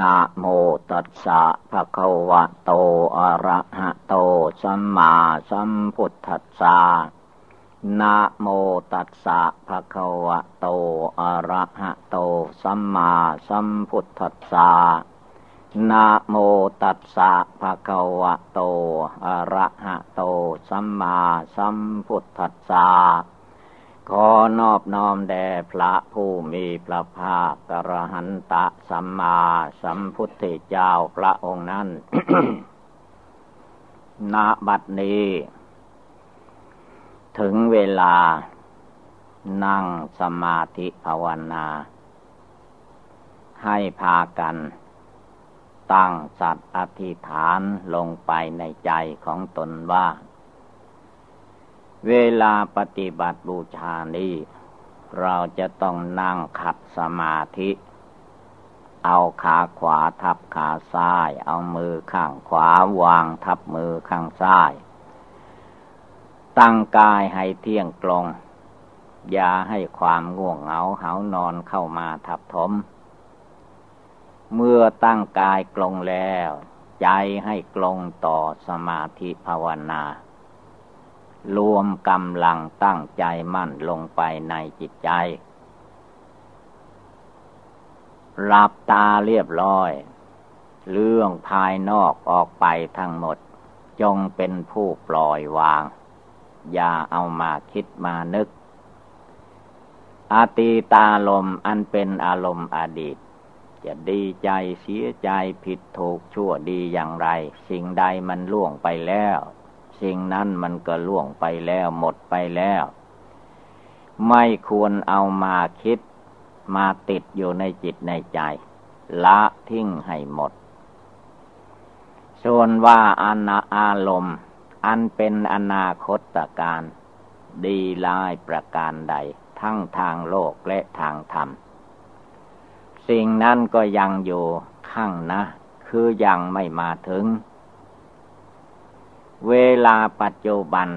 นะโมตัสสะภะคะวะโต อะระหะโต สัมมาสัมพุทธัสสะนะโมตัสสะภะคะวะโต อะระหะโต สัมมาสัมพุทธัสสะนะโมตัสสะภะคะวะโต อะระหะโต สัมมาสัมพุทธัสสะ ขอนอบน้อมแด่พระผู้มีพระภาคกระหันตะสัมมาสัมพุทธเจ้าพระองค์นั้น ณ บัดนี้ ถึงเวลานั่งสมาธิภาวนา ให้พากัน ตั้งสัตว์อธิษฐานลงไปในใจของตนว่า เวลาปฏิบัติบูชานี้เราจะต้องนั่งขัดสมาธิ เอาขาขวาทับขาซ้าย เอามือข้างขวาวางทับมือข้างซ้าย ตั้งกายให้เที่ยงตรง อย่าให้ความง่วงเหงาเหานอนเข้ามาทับถม เมื่อตั้งกายกลงแล้ว ใจให้กลงต่อสมาธิภาวนา รวมกำลังตั้งใจมั่นลงไปในจิตใจหลับตาเรียบร้อย เรื่องภายนอกออกไปทั้งหมด จงเป็นผู้ปล่อยวาง อย่าเอามาคิดมานึก อาตีตาลมอันเป็นอารมณ์อดีต จะดีใจเสียใจผิดถูกชั่วดีอย่างไร สิ่งใดมันล่วงไปแล้ว สิ่งนั้นมันก็ล่วงไปแล้วหมดไปแล้ว ไม่ควรเอามาคิดมาติดอยู่ในจิตในใจ ละทิ้งให้หมด ส่วนว่าอาณาอารมณ์ อันเป็นอนาคตการ ดีลายประการใด ทั้งทางโลกและทางธรรม สิ่งนั้นก็ยังอยู่ข้างนะ คือยังไม่มาถึง เวลาปัจจุบัน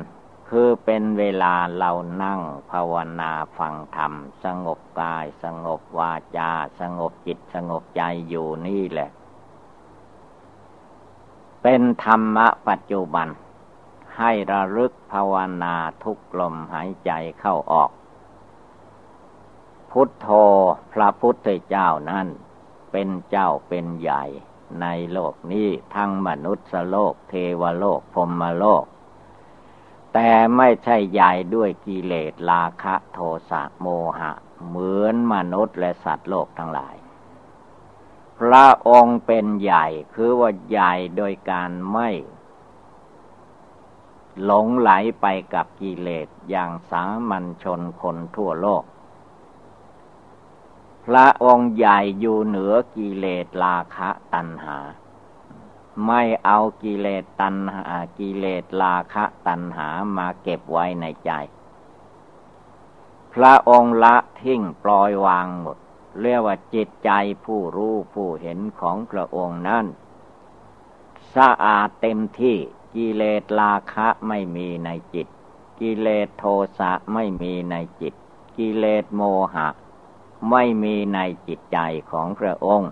คือเป็นเวลาเรานั่งภาวนาฟังธรรม สงบกายสงบวาจา สงบจิตสงบใจอยู่นี่แหละ เป็นธรรมะปัจจุบัน ให้ระลึกภาวนาทุกลมหายใจเข้าออก พุทโธพระพุทธเจ้านั้นเป็นเจ้าเป็นใหญ่ ในโลกนี้ทั้งมนุษย์โลก เทวโลกพรมโลก แต่ไม่ใช่ใหญ่ด้วยกิเลสราคะโทสะโมหะ เหมือนมนุษย์และสัตว์โลกทั้งหลาย พระองค์เป็นใหญ่คือว่าใหญ่โดยการไม่หลงไหลไปกับกิเลสอย่างสามัญชนคนทั่วโลก พระองค์ใหญ่อยู่เหนือกิเลสราคะตัณหา ไม่เอากิเลสตัณหา กิเลสราคะตัณหามาเก็บไว้ในใจ พระองค์ละทิ้งปล่อยวางหมด เรียกว่าจิตใจผู้รู้ผู้เห็นของพระองค์นั้นสะอาดเต็มที่กิเลสราคะไม่มีในจิต กิเลสโทสะไม่มีในจิต กิเลสโมหะ ไม่มีในจิตใจของพระองค์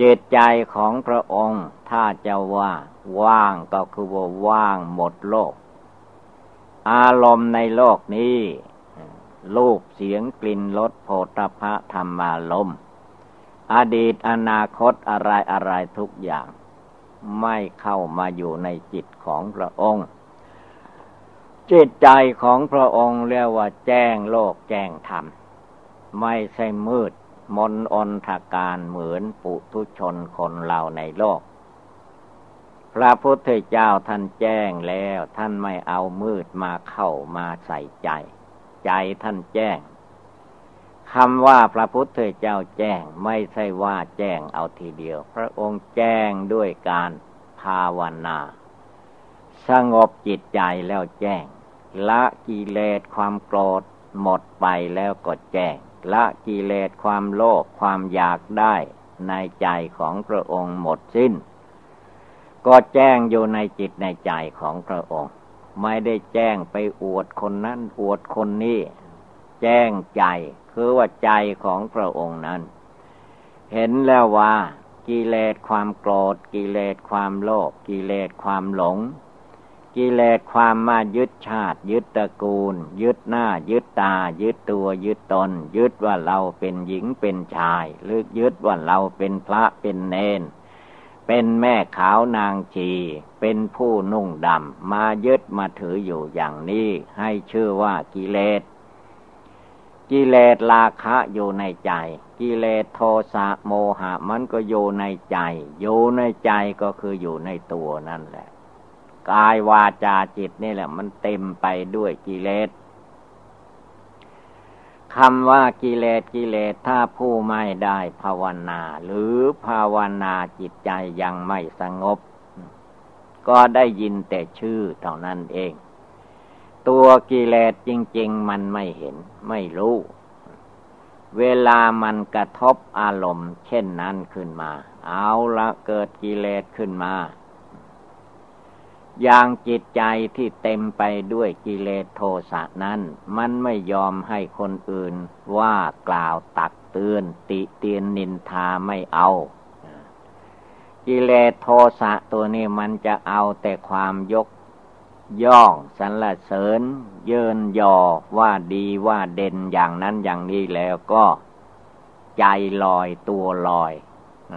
จิตใจของพระองค์ถ้าจะว่า ว่างก็คือว่าว่างหมดโลก อารมณ์ในโลกนี้รูปเสียงกลิ่นรสโผฏฐะธรรมารมอดีตอนาคตอะไรอะไรทุกอย่าง ไม่เข้ามาอยู่ในจิตของพระองค์ จิตใจของพระองค์เรียกว่าแจ้งโลกแจ้งธรรม ไม่ใช่มืด มนอนทาการเหมือนปุถุชนคนเราในโลก พระพุทธเจ้าท่านแจ้งแล้วท่านไม่เอามืดมาเข้ามาใส่ใจ ใจท่านแจ้งคำว่าพระพุทธเจ้าแจ้งไม่ใช่ว่าแจ้งเอาทีเดียว พระองค์แจ้งด้วยการภาวนา สงบจิตใจแล้วแจ้ง ละกิเลสความโกรธหมดไปแล้วก็แจ้ง ละกิเลสความโลภความอยากได้ในใจของพระองค์หมดสิ้น ก็แจ้งอยู่ในจิตในใจของพระองค์ ไม่ได้แจ้งไปอวดคนนั้นอวดคนนี้ แจ้งใจคือว่าใจของพระองค์นั้น เห็นแล้วว่ากิเลสความโกรธกิเลสความโลภกิเลสความหลง กิเลสความมายึดชาติ ยึดตระกูล ยึดหน้า ยึดตา ยึดตัว ยึดตน ยึดว่าเราเป็นหญิงเป็นชายหรือยึดว่าเราเป็นพระเป็นเนน เป็นแม่ขาวนางชี เป็นผู้นุ่งดำมายึดมาถืออยู่อย่างนี้ ให้ชื่อว่ากิเลสกิเลสราคะอยู่ในใจ กิเลสโทสะโมหะมันก็อยู่ในใจ อยู่ในใจก็คืออยู่ในตัวนั่นแหละ กายวาจาจิตนี่แหละ มันเต็มไปด้วยกิเลสคำว่ากิเลสกิเลสถ้าผู้ไม่ได้ภาวนา หรือภาวนาจิตใจยังไม่สงบ ก็ได้ยินแต่ชื่อเท่านั้นเอง ตัวกิเลสจริง ๆ มันไม่เห็นไม่รู้ เวลามันกระทบอารมณ์ เช่นนั้นขึ้นมา เอาละเกิดกิเลสขึ้นมา อย่างจิตใจที่เต็มไปด้วยกิเลสโทสะนั้น มันไม่ยอมให้คนอื่นว่ากล่าวตักเตือนติเตียนนินทาไม่เอา กิเลสโทสะตัวนี้มันจะเอาแต่ความยกย่องสรรเสริญ เยินยอว่าดีว่าเด่นอย่างนั้นอย่างนี้แล้วก็ ใจลอยตัวลอยอ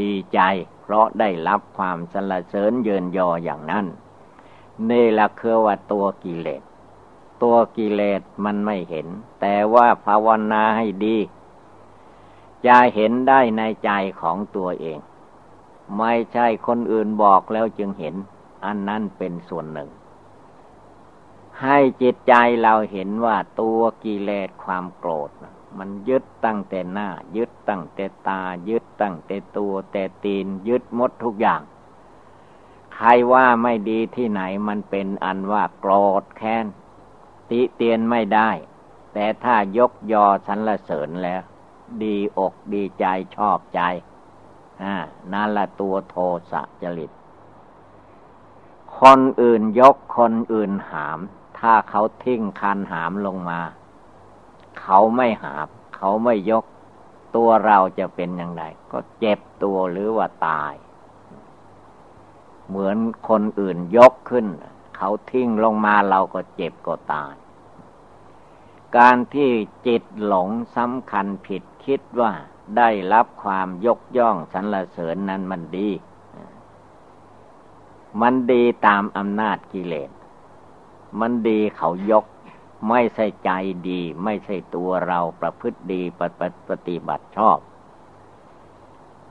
ดีใจ เพราะได้รับความสรรเสริญเยินยออย่างนั้นนี่ละคือว่าตัวกิเลส ตัวกิเลสมันไม่เห็น แต่ว่าภาวนาให้ดีจะเห็นได้ในใจของตัวเอง ไม่ใช่คนอื่นบอกแล้วจึงเห็น อันนั้นเป็นส่วนหนึ่ง ให้จิตใจเราเห็นว่าตัวกิเลสความโกรธ มันยึดตั้งแต่หน้า ยึดตั้งแต่ตา ยึดตั้งแต่ตัว แต่ตีน ยึดมดทุกอย่าง ใครว่าไม่ดีที่ไหนมันเป็นอันว่าโกรธแค้นติเตียนไม่ได้ แต่ถ้ายกยอสรรเสริญแล้ว ดีอกดีใจชอบใจอ่านั่นละตัวโทสะจริต คนอื่นยกคนอื่นหาม ถ้าเขาทิ้งคันหามลงมา เขาไม่หาบ เขาไม่ยก ตัวเราจะเป็นอย่างไร ก็เจ็บตัวหรือว่าตาย เหมือนคนอื่นยกขึ้น เขาทิ้งลงมาเราก็เจ็บก็ตาย การที่จิตหลงสำคัญผิดคิดว่าได้รับความยกย่องสรรเสริญนั้นมันดี มันดีตามอำนาจกิเลส มันดีเขายก ไม่ใช่ใจดี ไม่ใช่ตัวเราประพฤติดีปปฏิบัติชอบ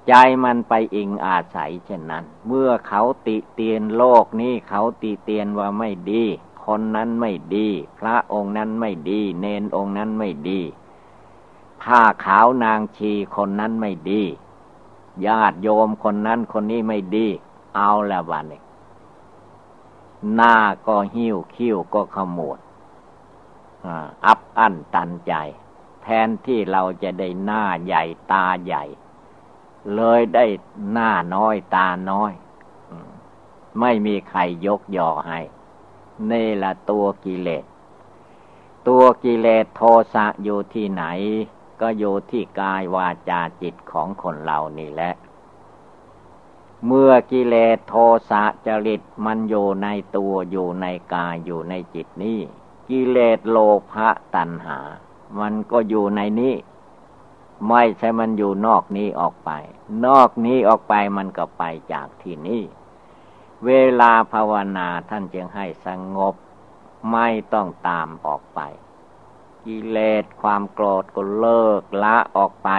ใจมันไปอิงอาศัยเช่นนั้น เมื่อเขาติเตียนโลกนี้เขาติเตียนว่าไม่ดี คนนั้นไม่ดี พระองค์นั้นไม่ดี เนนองค์นั้นไม่ดี ผ้าขาวนางชีคนนั้นไม่ดี ญาติโยมคนนั้นคนนี้ไม่ดี เอาละวันนี้หน้าก็หิ้วคิ้วก็ขมวด อับอั้นตันใจ แทนที่เราจะได้หน้าใหญ่ตาใหญ่ เลยได้หน้าน้อยตาน้อย ไม่มีใครยกย่อให้นี่ละตัวกิเลส ตัวกิเลสโทสะอยู่ที่ไหน ก็อยู่ที่กายวาจาจิตของคนเรานี่แหละเมื่อกิเลสโทสะจริตมันอยู่ในตัวอยู่ในกายอยู่ในจิตนี้ กิเลสโลภะตัณหา มันก็อยู่ในนี้ ไม่ใช่มันอยู่นอกนี้ออกไป นอกนี้ออกไปมันก็ไปจากที่นี้ เวลาภาวนาท่านจึงให้สงบ ไม่ต้องตามออกไป กิเลสความโกรธก็เลิกละออกไป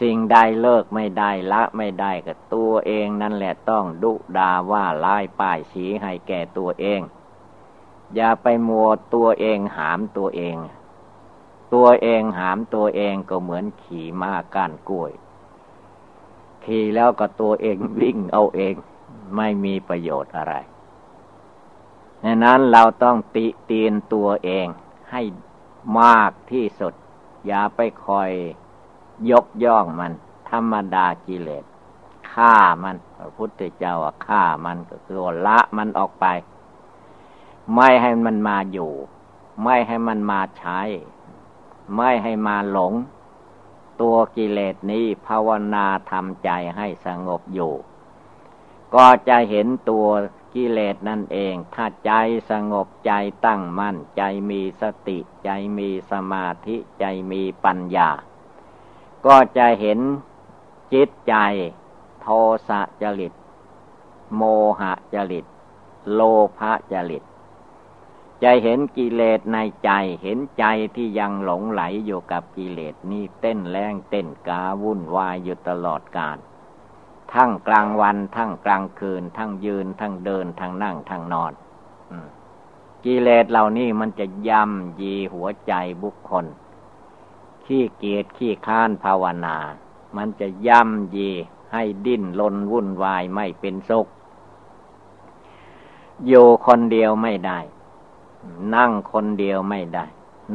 สิ่งใดเลิกไม่ได้ละไม่ได้กับตัวเองนั่นแหละต้องดุดาว่าลายป้ายสีให้แก่ตัวเอง อย่าไปมัวตัวเองหามตัวเอง ตัวเองหามตัวเองก็เหมือนขี่ม้าก้านกล้วย ขี่แล้วก็ตัวเองวิ่งเอาเอง ไม่มีประโยชน์อะไรดังนั้นเราต้องติเตียนตัวเองให้มากที่สุด อย่าไปคอยยกย่องมัน ธรรมดากิเลสฆ่ามันพระพุทธเจ้าว่าฆ่ามันก็คือละมันออกไป ไม่ให้มันมาอยู่ ไม่ให้มันมาใช้ ไม่ให้มาหลง ตัวกิเลสนี้ภาวนาทำใจให้สงบอยู่ ก็จะเห็นตัวกิเลสนั่นเอง ถ้าใจสงบใจตั้งมั่น ใจมีสติใจมีสมาธิใจมีปัญญา ก็จะเห็นจิตใจโทสะจริต โมหะจริต โลภะจริต จะเห็นกิเลสในใจ เห็นใจที่ยังหลงไหลอยู่กับกิเลสนี่เต้นแรงเต้นกาวุ่นวายอยู่ตลอดกาลทั้งกลางวันทั้งกลางคืน ทั้งยืน ทั้งเดิน ทั้งนั่ง ทั้งนอนกิเลสเหล่านี้มันจะย่ำยีหัวใจบุคคล ขี้เกียจขี้ค้านภาวนา มันจะย่ำยีให้ดิ้นลนวุ่นวายไม่เป็นสุข อยู่คนเดียวไม่ได้ นั่งคนเดียวไม่ได้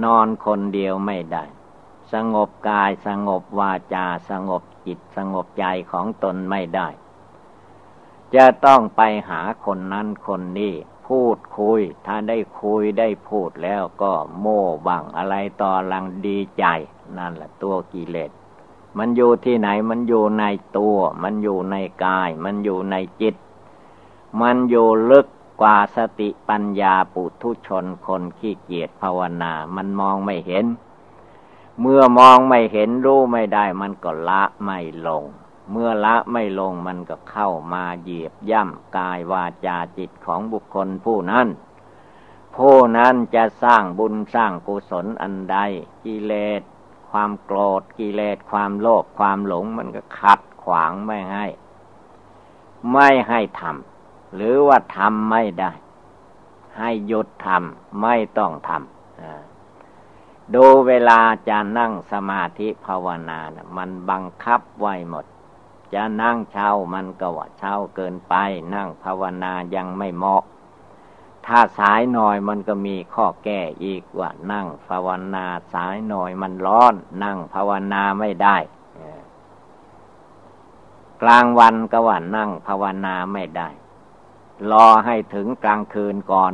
นอนคนเดียวไม่ได้ สงบกายสงบวาจาสงบจิตสงบใจของตนไม่ได้ จะต้องไปหาคนนั้นคนนี้พูดคุย ถ้าได้คุยได้พูดแล้วก็โม่บังอะไรต่อลังดีใจ นั่นแหละตัวกิเลสมันอยู่ที่ไหนมันอยู่ในตัว มันอยู่ในกาย มันอยู่ในจิต มันอยู่ลึก กว่าสติปัญญาปุถุชนคนขี้เกียจภาวนา มันมองไม่เห็น เมื่อมองไม่เห็นรู้ไม่ได้ มันก็ละไม่ลง เมื่อละไม่ลงมันก็เข้ามาเหยียบย่ำกายวาจาจิตของบุคคลผู้นั้นผู้นั้นจะสร้างบุญสร้างกุศลอันใดกิเลสความโกรธกิเลสความโลภความหลงมันก็ขัดขวางไม่ให้ ไม่ให้ทำ หรือว่าทำไม่ได้ ให้หยุดทำไม่ต้องทำดูเวลาจะนั่งสมาธิภาวนานะมันบังคับไว้หมด จะนั่งเช้ามันก็ว่าเช้าเกินไป นั่งภาวนายังไม่เหมาะ ถ้าสายหน่อยมันก็มีข้อแก้อีกว่า นั่งภาวนาสายหน่อยมันร้อน นั่งภาวนาไม่ได้กลางวันก็ว่านั่งภาวนาไม่ได้ รอให้ถึงกลางคืนก่อน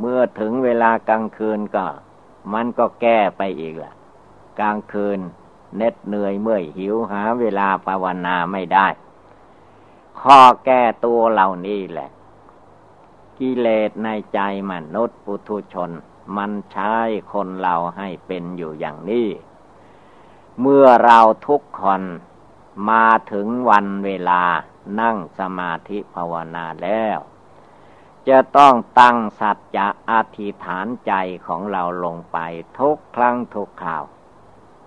เมื่อถึงเวลากลางคืนก็ มันก็แก้ไปอีกละกลางคืนเน็ดเหนื่อยเมื่อยหิวหาเวลาภาวนาไม่ได้ ข้อแก้ตัวเหล่านี้แหละ กิเลสในใจมนุษย์ปุถุชน มันใช้คนเราให้เป็นอยู่อย่างนี้ เมื่อเราทุกคนมาถึงวันเวลานั่งสมาธิภาวนาแล้ว จะต้องตั้งสัจจะอธิษฐานใจของเราลงไปทุกครั้งทุกข่าว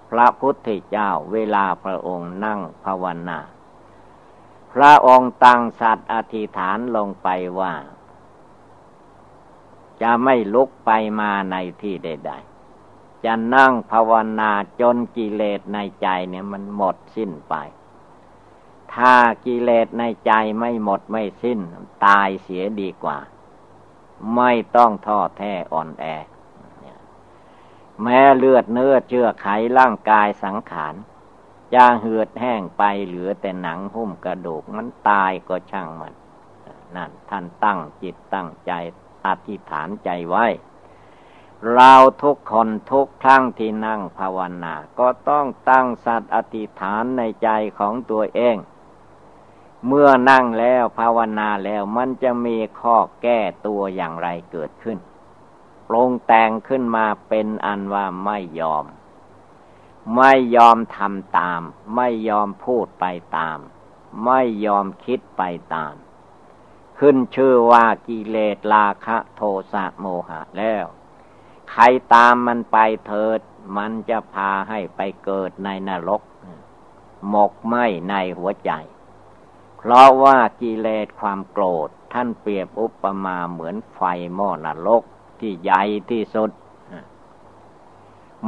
พระพุทธเจ้าเวลาพระองค์นั่งภาวนา พระองค์ตั้งสัตว์อธิษฐานลงไปว่า จะไม่ลุกไปมาในที่ใด ๆ จะนั่งภาวนาจนกิเลสในใจเนี่ยมันหมดสิ้นไป ถ้ากิเลสในใจไม่หมดไม่สิ้น ตายเสียดีกว่า ไม่ต้องท้อแท้อ่อนแอ แม้เลือดเนื้อเชื่อไขร่างกายสังขารจะเหือดแห้งไปเหลือแต่หนังหุ้มกระดูกมันตายก็ช่างมันนั่นท่านตั้งจิตตั้งใจอธิษฐานใจไว้ เราทุกคนทุกครั้งที่นั่งภาวนา ก็ต้องตั้งสัตว์อธิษฐานในใจของตัวเอง เมื่อนั่งแล้วภาวนาแล้วมันจะมีข้อแก้ตัวอย่างไรเกิดขึ้นปรงแต่งขึ้นมาเป็นอันว่าไม่ยอม ไม่ยอมทำตาม ไม่ยอมพูดไปตาม ไม่ยอมคิดไปตาม ขึ้นชื่อว่ากิเลสราคะโทสะโมหะแล้ว ใครตามมันไปเถิด มันจะพาให้ไปเกิดในนรก หมกไหมในหัวใจ เพราะว่ากิเลสความโกรธท่านเปรียบอุปมาเหมือนไฟหม้อนรกที่ใหญ่ที่สุด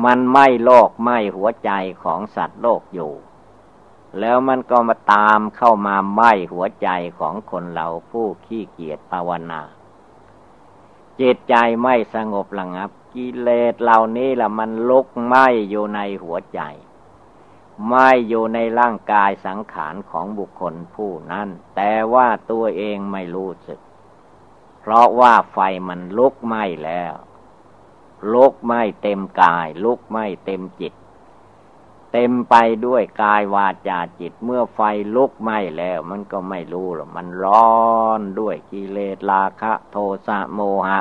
มันไม่โลกไม่หัวใจของสัตว์โลกอยู่ แล้วมันก็มาตามเข้ามาไหม้หัวใจของคนเราผู้ขี้เกียจภาวนา จิตใจไม่สงบระงับ กิเลสเหล่านี้ละมันลุกไหม้อยู่ในหัวใจ ไม่อยู่ในร่างกายสังขารของบุคคลผู้นั้น แต่ว่าตัวเองไม่รู้สึก เพราะว่าไฟมันลุกไหม้แล้วลุกไหม้เต็มกาย ลุกไหม้เต็มจิต เต็มไปด้วยกายวาจาจิต เมื่อไฟลุกไหม้แล้ว มันก็ไม่รู้หรอกมันร้อนด้วยกิเลสราคะ โทสะโมหะ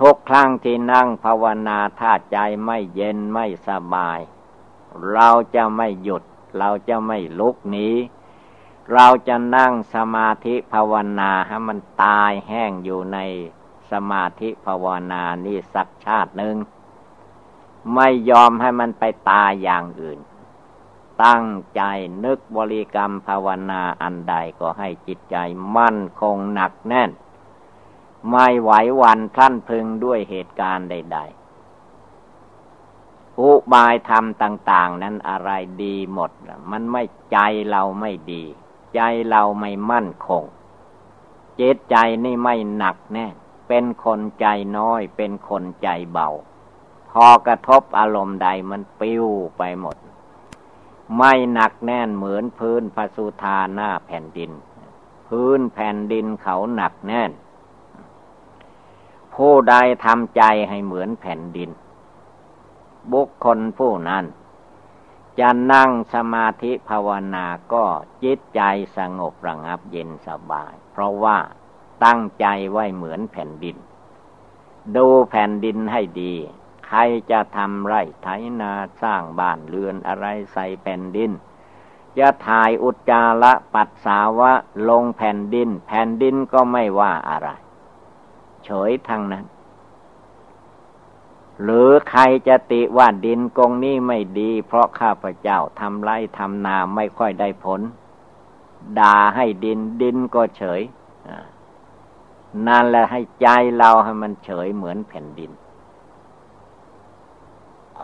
ทุกครั้งที่นั่งภาวนาถ้าใจไม่เย็นไม่สบาย เราจะไม่หยุด เราจะไม่ลุกหนีเราจะนั่งสมาธิภาวนาให้มันตายแห้งอยู่ในสมาธิภาวนานี่สักชาติหนึ่งไม่ยอมให้มันไปตายอย่างอื่น ตั้งใจนึกบริกรรมภาวนาอันใดก็ให้จิตใจมั่นคงหนักแน่น ไม่ไหววันท่านพึงด้วยเหตุการณ์ใด ๆ อุบายธรรมต่าง ๆ นั้นอะไรดีหมด มันไม่ใจเราไม่ดี ใจเราไม่มั่นคง เจตใจนี่ไม่หนักแน่เป็นคนใจน้อย เป็นคนใจเบา พอกระทบอารมณ์ใดมันปิ้วไปหมด ไม่หนักแน่นเหมือนพื้นพสุธาหน้าแผ่นดิน พื้นแผ่นดินเขาหนักแน่น ผู้ใดทำใจให้เหมือนแผ่นดิน บุคคลผู้นั้น จะนั่งสมาธิภาวนาก็จิตใจสงบระงับเย็นสบาย เพราะว่าตั้งใจไว้เหมือนแผ่นดิน ดูแผ่นดินให้ดี ใครจะทำไร่ไถนาสร้างบ้านเรือนอะไรใส่แผ่นดิน จะถ่ายอุจจาระปัสสาวะลงแผ่นดิน แผ่นดินก็ไม่ว่าอะไร เฉยทั้งนั้น หรือใครจะติว่าดินกองนี้ไม่ดี เพราะข้าพเจ้าทำไร่ทำนาไม่ค่อยได้ผล ด่าให้ดินดินก็เฉยนั่นแหละให้ใจเราให้มันเฉยเหมือนแผ่นดิน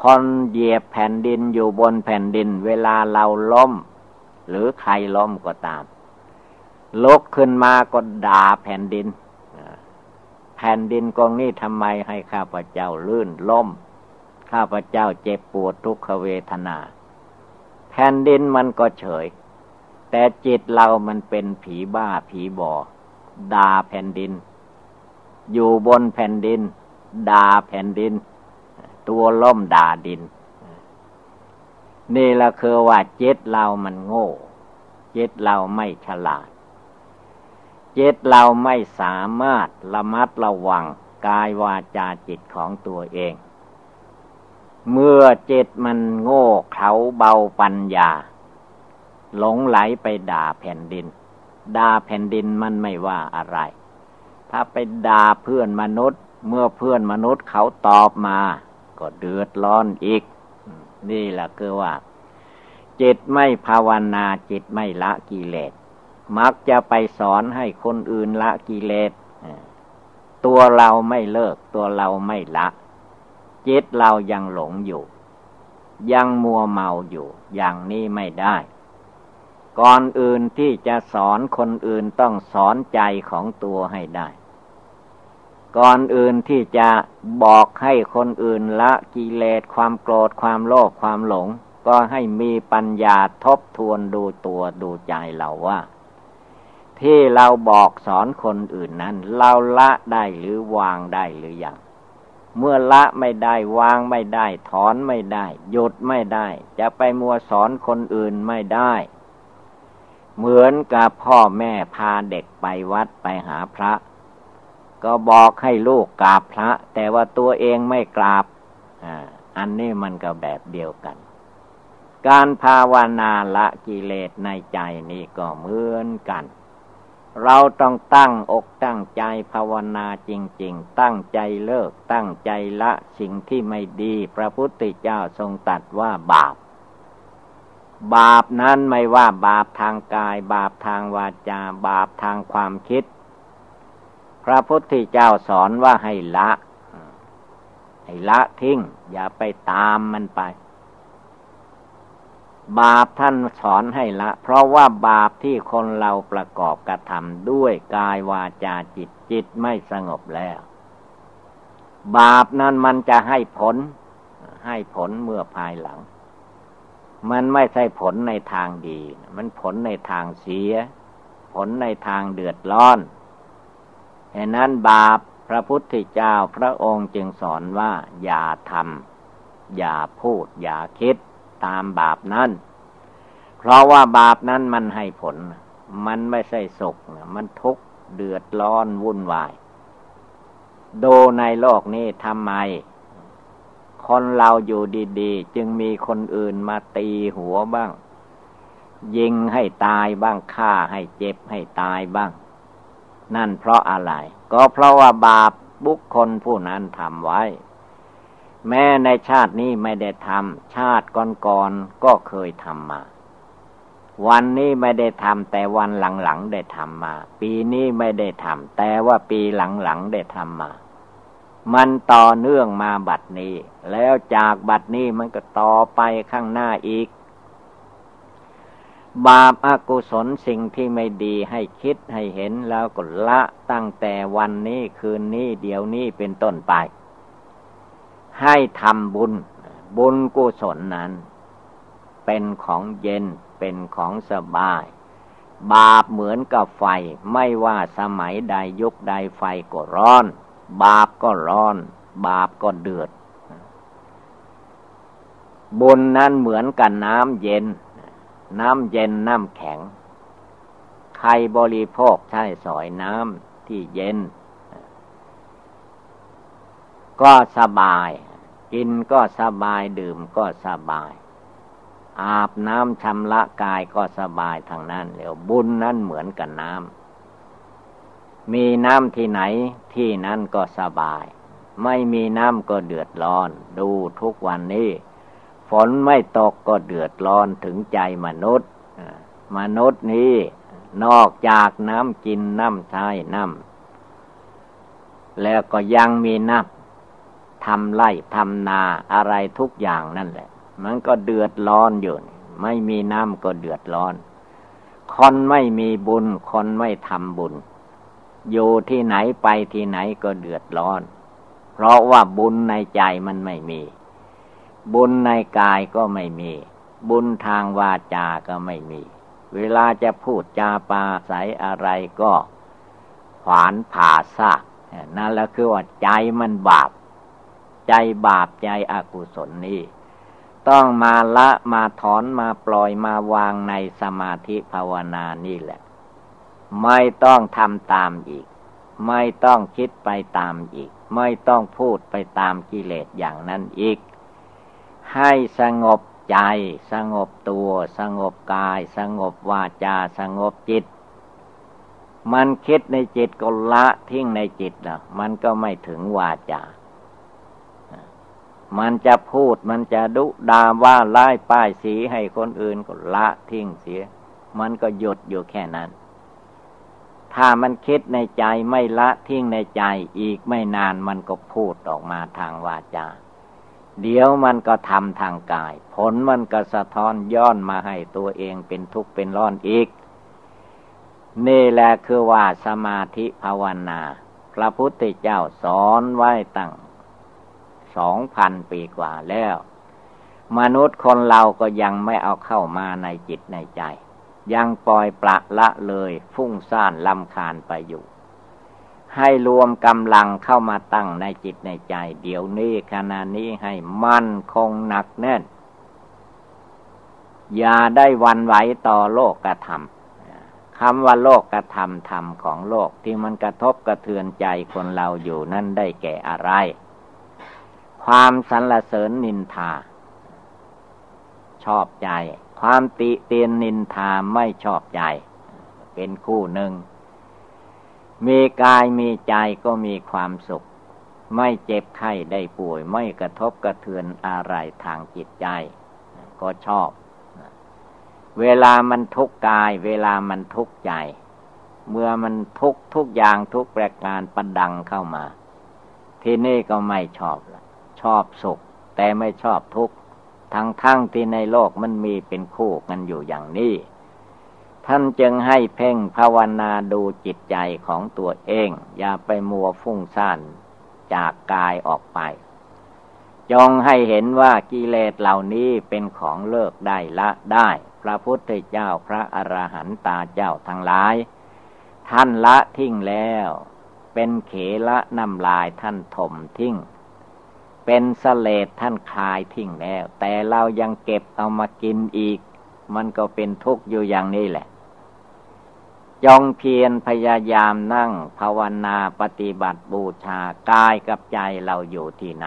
คนเหยียบแผ่นดินอยู่บนแผ่นดิน เวลาเราล้ม หรือใครล้มก็ตามลุกขึ้นมาก็ด่าแผ่นดิน แผ่นดินกองนี้ทำไมให้ข้าพเจ้าลื่นล้ม ข้าพเจ้าเจ็บปวดทุกขเวทนา แผ่นดินมันก็เฉย แต่จิตเรามันเป็นผีบ้าผีบอด่าแผ่นดิน อยู่บนแผ่นดินด่าแผ่นดิน ตัวล่มด่าดิน นี่ละคือว่าจ็ดเรามันโง่จ็ดเราไม่ฉลาด จ็ดเราไม่สามารถระมัดระวังกายวาจาจิตของตัวเอง เมื่อจ็ดมันโง่เขาเบาปัญญา หลงไหลไปด่าแผ่นดิน ด่าแผ่นดินมันไม่ว่าอะไร ถ้าไปด่าเพื่อนมนุษย์ เมื่อเพื่อนมนุษย์เขาตอบมา ก็เดือดร้อนอีก นี่แหละคือว่า จิตไม่ภาวนาจิตไม่ละกิเลส มักจะไปสอนให้คนอื่นละกิเลสตัวเราไม่เลิกตัวเราไม่ละจิตเรายังหลงอยู่ ยังมัวเมาอยู่ อย่างนี้ไม่ได้ ก่อนอื่นที่จะสอนคนอื่นต้องสอนใจของตัวให้ได้ ก่อนอื่นที่จะบอกให้คนอื่นละกิเลสความโกรธความโลภความหลง ก็ให้มีปัญญาทบทวนดูตัวดูใจเราว่า ที่เราบอกสอนคนอื่นนั้น เราละได้หรือวางได้หรือยัง เมื่อละไม่ได้วางไม่ได้ ถอนไม่ได้ หยุดไม่ได้ จะไปมัวสอนคนอื่นไม่ได้ เหมือนกับพ่อแม่พาเด็กไปวัดไปหาพระ ก็บอกให้ลูกกราบพระ แต่ว่าตัวเองไม่กราบอันนี้มันก็แบบเดียวกัน การภาวนาละกิเลสในใจนี่ก็เหมือนกัน เราต้องตั้งอกตั้งใจภาวนาจริง ๆ ตั้งใจเลิกตั้งใจละสิ่งที่ไม่ดี พระพุทธเจ้าทรงตัดว่าบาป บาปนั้นไม่ว่าบาปทางกาย บาปทางวาจา บาปทางความคิด พระพุทธเจ้าสอนว่าให้ละ ให้ละทิ้ง อย่าไปตามมันไป บาปท่านสอนให้ละ เพราะว่าบาปที่คนเราประกอบกระทำด้วยกายวาจาจิตจิตไม่สงบแล้ว บาปนั้นมันจะให้ผล ให้ผลเมื่อภายหลัง มันไม่ใช่ผลในทางดี มันผลในทางเสีย ผลในทางเดือดร้อนฉะนั้นบาปพระพุทธเจ้าพระองค์จึงสอนว่า อย่าทำอย่าพูด อย่าคิด ตามบาปนั้น เพราะว่าบาปนั้นมันให้ผล มันไม่ใช่สุขมันทุกข์เดือดร้อนวุ่นวาย ดูในโลกนี้ทำไม คนเราอยู่ดีๆ จึงมีคนอื่นมาตีหัวบ้าง ยิงให้ตายบ้างฆ่าให้เจ็บให้ตายบ้าง นั่นเพราะอะไร ก็เพราะว่าบาปบุคคลผู้นั้นทำไว้ แม้ในชาตินี้ไม่ได้ทำชาติก่อนๆก็เคยทำมา วันนี้ไม่ได้ทำแต่วันหลังๆได้ทำมา ปีนี้ไม่ได้ทำแต่ว่าปีหลังๆได้ทำมา มันต่อเนื่องมาบัดนี้ แล้วจากบัดนี้มันก็ต่อไปข้างหน้าอีก บาปอากุศลสิ่งที่ไม่ดีให้คิดให้เห็นแล้วก็ละตั้งแต่วันนี้คืนนี้เดี๋ยวนี้เป็นต้นไป ให้ทำบุญ บุญกุศลนั้น เป็นของเย็นเป็นของสบาย บาปเหมือนกับไฟ ไม่ว่าสมัยใดยุคใดไฟก็ร้อน บาปก็ร้อน บาปก็เดือด บุญนั้นเหมือนกันน้ำเย็น น้ำเย็นน้ำแข็ง ใครบริโภคใช้สอยน้ำที่เย็น ก็สบาย กินก็สบายดื่มก็สบาย อาบน้ำชำระกายก็สบายทางนั้นเรียวบุญนั้นเหมือนกันน้ำมีน้ำที่ไหนที่นั่นก็สบาย ไม่มีน้ำก็เดือดร้อน ดูทุกวันนี้ ฝนไม่ตกก็เดือดร้อนถึงใจมนุษย์ มนุษย์นี้ นอกจากน้ำกินน้ำใช้น้ำแล้วก็ยังมีน้ำ ทำไร่ทำนาอะไรทุกอย่างนั่นแหละ มันก็เดือดร้อนอยู่ ไม่มีน้ำก็เดือดร้อน คนไม่มีบุญ คนไม่ทำบุญ อยู่ที่ไหนไปที่ไหนก็เดือดร้อน เพราะว่าบุญในใจมันไม่มี บุญในกายก็ไม่มี บุญทางวาจาก็ไม่มี เวลาจะพูดจาปาใสอะไรก็ขวานผ่าซากนั่นแหละคือว่าใจมันบาป ใจบาปใจอกุศลนี้ ต้องมาละมาถอนมาปล่อยมาวางในสมาธิภาวนานี่แหละ ไม่ต้องทำตามอีก ไม่ต้องคิดไปตามอีก ไม่ต้องพูดไปตามกิเลสอย่างนั้นอีก ให้สงบใจ สงบตัว สงบกาย สงบวาจา สงบจิตมันคิดในจิตก็ละทิ้งในจิตนะมันก็ไม่ถึงวาจา มันจะพูดมันจะดุดาว่าไล่ป้ายสีให้คนอื่นก็ละทิ้งเสีย มันก็หยุดอยู่แค่นั้น ถ้ามันคิดในใจไม่ละทิ้งในใจอีกไม่นานมันก็พูดออกมาทางวาจา เดี๋ยวมันก็ทำทางกาย ผลมันก็สะท้อนย้อนมาให้ตัวเองเป็นทุกข์เป็นร้อนอีก นี่แหละคือว่าสมาธิภาวนา พระพุทธเจ้าสอนไว้ตั้ง สองพันปีกว่าแล้ว มนุษย์คนเราก็ยังไม่เอาเข้ามาในจิตในใจ ยังปล่อยปละละเลยฟุ้งซ่านลำคาญไปอยู่ ให้รวมกำลังเข้ามาตั้งในจิตในใจ เดี๋ยวนี้ขณะนี้ให้มั่นคงหนักแน่น อย่าได้วันไหวต่อโลกกระทำคำว่าโลกกระทำธรรมของโลกที่มันกระทบกระเทือนใจคนเราอยู่นั่นได้แก่อะไร ความสรรเสริญนินทา ชอบใจ ความติเตียนนินทาไม่ชอบใจ เป็นคู่หนึ่ง มีกายมีใจก็มีความสุข ไม่เจ็บไข้ได้ป่วย ไม่กระทบกระเทือนอะไรทางจิตใจ ก็ชอบ เวลามันทุกกาย เวลามันทุกใจ เมื่อมันทุกทุกอย่างทุกประการประดังเข้ามา ที่นี่ก็ไม่ชอบ ชอบสุข แต่ไม่ชอบทุกข์ทั้งทั้งที่ในโลกมันมีเป็นคู่กันอยู่อย่างนี้ ท่านจึงให้เพ่งภาวนาดูจิตใจของตัวเอง อย่าไปมัวฟุ้งซ่านจากกายออกไปจงให้เห็นว่ากิเลสเหล่านี้เป็นของเลิกได้ละได้ พระพุทธเจ้าพระอระหันตาเจ้าทั้งหลาย ท่านละทิ้งแล้ว เป็นเขละนำลายท่านถมทิ้ง เป็นสเลดท่านคลายทิ้งแล้ว แต่เรายังเก็บเอามากินอีก มันก็เป็นทุกข์อยู่อย่างนี้แหละ จงเพียรพยายามนั่งภาวนาปฏิบัติบูชากายกับใจเราอยู่ที่ไหน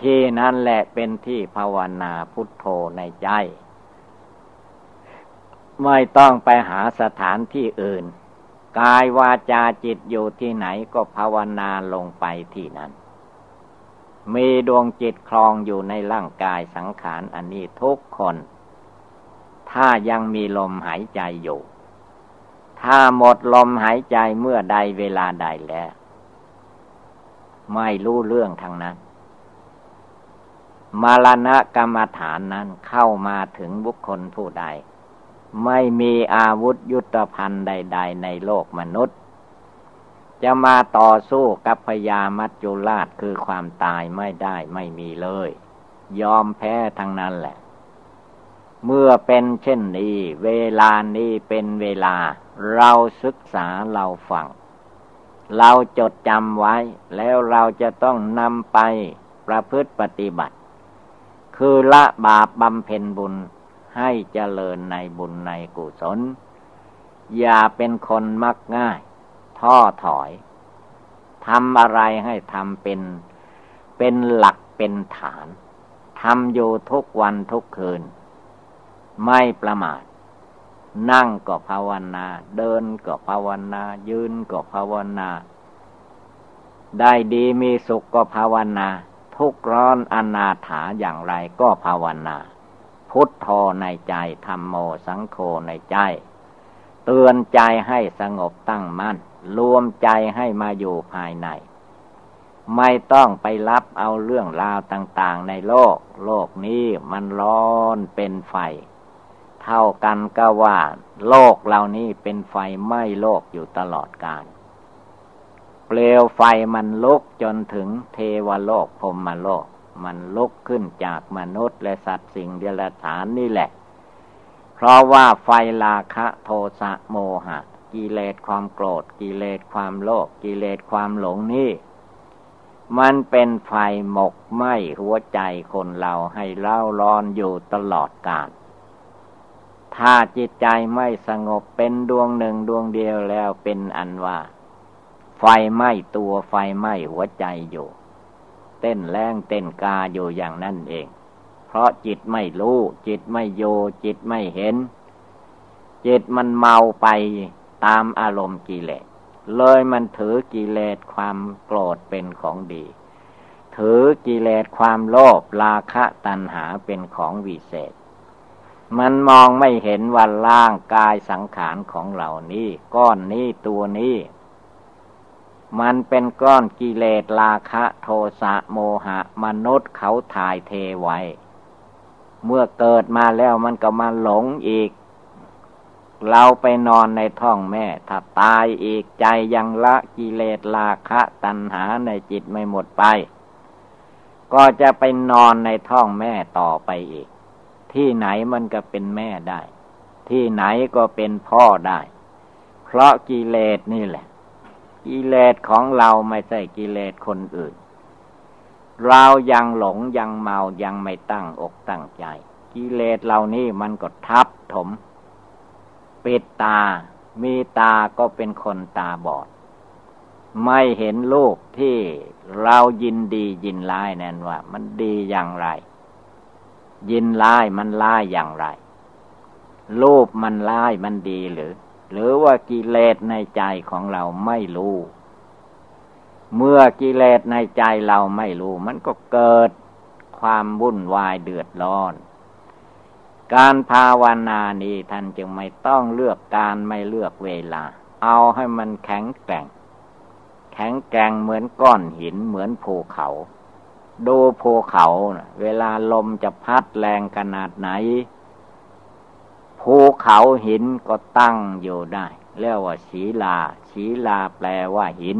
ที่นั่นแหละเป็นที่ภาวนาพุทโธในใจ ไม่ต้องไปหาสถานที่อื่น กายวาจาจิตอยู่ที่ไหนก็ภาวนาลงไปที่นั้น มีดวงจิตคลองอยู่ในร่างกายสังขารอันนี้ทุกคน ถ้ายังมีลมหายใจอยู่ ถ้าหมดลมหายใจเมื่อใดเวลาใดแล้ว ไม่รู้เรื่องทางนั้นมรณะกรรมฐานนั้นเข้ามาถึงบุคคลผู้ใด ไม่มีอาวุธยุทธภัณฑ์ใด ๆ ในโลกมนุษย์ จะมาต่อสู้กับพญามัจจุราชคือความตายไม่ได้ไม่มีเลย ยอมแพ้ทั้งนั้นแหละ เมื่อเป็นเช่นนี้ เวลานี้เป็นเวลา เราศึกษาเราฟัง เราจดจำไว้ แล้วเราจะต้องนำไปประพฤติปฏิบัติ คือละบาปบำเพ็ญบุญให้เจริญในบุญในกุศล อย่าเป็นคนมักง่าย ท้อถอยทำอะไรให้ทำเป็น เป็นหลักเป็นฐานทำอยู่ทุกวันทุกคืน ไม่ประมาท นั่งก็ภาวนา เดินก็ภาวนา ยืนก็ภาวนา ได้ดีมีสุขก็ภาวนา ทุกร้อนอนาถาอย่างไรก็ภาวนา พุทโธในใจธรรมโมสังโฆในใจ เตือนใจให้สงบตั้งมั่น รวมใจให้มาอยู่ภายใน ไม่ต้องไปรับเอาเรื่องราวต่างๆในโลก โลกนี้มันร้อนเป็นไฟ เท่ากันก็ว่า โลกเหล่านี้เป็นไฟไหม้โลกอยู่ตลอดกาลเปลวไฟมันลุกจนถึงเทวโลกพรมโลก มันลุกขึ้นจากมนุษย์และสัตว์สิ่งเดรัจฉานนี่แหละ เพราะว่าไฟราคะโทสะโมหะ กิเลสความโกรธ กิเลสความโลภกิเลสความหลงนี่ มันเป็นไฟหมกไหม้หัวใจคนเราให้เล่าร้อนอยู่ตลอดกาลถ้าจิตใจไม่สงบเป็นดวงหนึ่งดวงเดียวแล้วเป็นอันว่า ไฟไหม้ตัวไฟไหม้หัวใจอยู่ เต้นแรงเต้นกาอยู่อย่างนั้นเอง เพราะจิตไม่รู้ จิตไม่โย จิตไม่เห็น จิตมันเมาไป ตามอารมณ์กิเลส เลยมันถือกิเลสความโกรธเป็นของดี ถือกิเลสความโลภราคะตัณหาเป็นของวิเศษ มันมองไม่เห็นว่าร่างกายสังขารของเหล่านี้ ก้อนนี้ตัวนี้ มันเป็นก้อนกิเลสราคะโทสะโมหะ มนุษย์เขาถ่ายเทไว้ เมื่อเกิดมาแล้วมันก็มาหลงอีก เราไปนอนในท้องแม่ ถ้าตายอีกใจยังละกิเลสราคะตัณหาในจิตไม่หมดไป ก็จะไปนอนในท้องแม่ต่อไปอีก ที่ไหนมันก็เป็นแม่ได้ ที่ไหนก็เป็นพ่อได้ เพราะกิเลสนี่แหละ กิเลสของเราไม่ใช่กิเลสคนอื่น เรายังหลงยังเมายังไม่ตั้งอกตั้งใจ กิเลสเหล่านี้มันก็ทับถม ปิดตา มีตาก็เป็นคนตาบอด ไม่เห็นลูกที่เรายินดียินร้ายนั่นว่า มันดีอย่างไร ยินร้ายมันร้ายอย่างไร รูปมันร้ายมันดีหรือ หรือว่ากิเลสในใจของเราไม่รู้เมื่อกิเลสในใจเราไม่รู้ มันก็เกิดความวุ่นวายเดือดร้อน การภาวนานี้ท่านจึงไม่ต้องเลือกการไม่เลือกเวลา เอาให้มันแข็งแกร่ง แข็งแกร่งเหมือนก้อนหินเหมือนภูเขา ดูภูเขาเวลาลมจะพัดแรงขนาดไหนภูเขาหินก็ตั้งอยู่ได้เรียกว่าศีลาศีลาแปลว่าหิน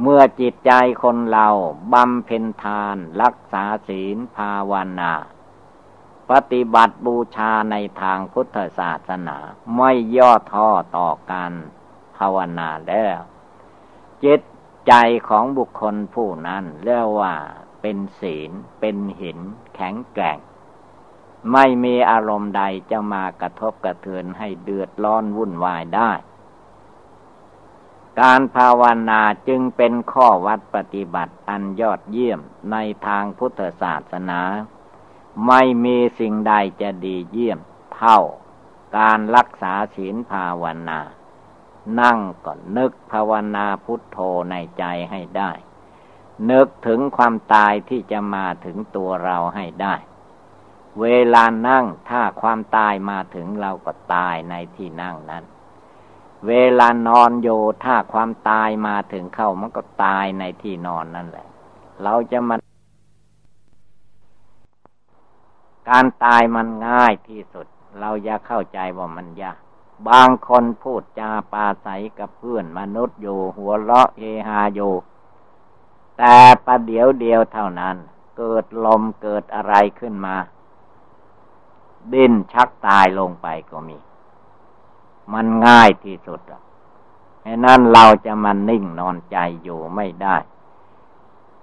เมื่อจิตใจคนเราบำเพ็ญทาน รักษาศีลภาวนา ปฏิบัติบูชาในทางพุทธศาสนา ไม่ย่อท้อต่อการภาวนาแล้วจิตใจของบุคคลผู้นั้นเรียกว่าเป็นศีล เป็นหิน แข็งแกร่ง ไม่มีอารมณ์ใดจะมากระทบกระเทือนให้เดือดร้อนวุ่นวายได้ การภาวนาจึงเป็นข้อวัดปฏิบัติอันยอดเยี่ยมในทางพุทธศาสนา ไม่มีสิ่งใดจะดีเยี่ยม เท่าการรักษาศีลภาวนา นั่งก่อนนึกภาวนาพุทโธในใจให้ได้ นึกถึงความตายที่จะมาถึงตัวเราให้ได้ เวลานั่งถ้าความตายมาถึงเราก็ตายในที่นั่งนั้น เวลานอนโยถ้าความตายมาถึงเข้ามันก็ตายในที่นอนนั่นแหละ เราจะมา การตายมันง่ายที่สุด เราอย่าเข้าใจว่ามันยากบางคนพูดจาปาใสกับเพื่อนมนุษย์อยู่หัวเราะเฮฮาอยู่ แต่ประเดี๋ยวเดียวเท่านั้น เกิดลมเกิดอะไรขึ้นมา ดิ้นชักตายลงไปก็มี มันง่ายที่สุดอะฉะนั้นเราจะมานิ่งนอนใจอยู่ไม่ได้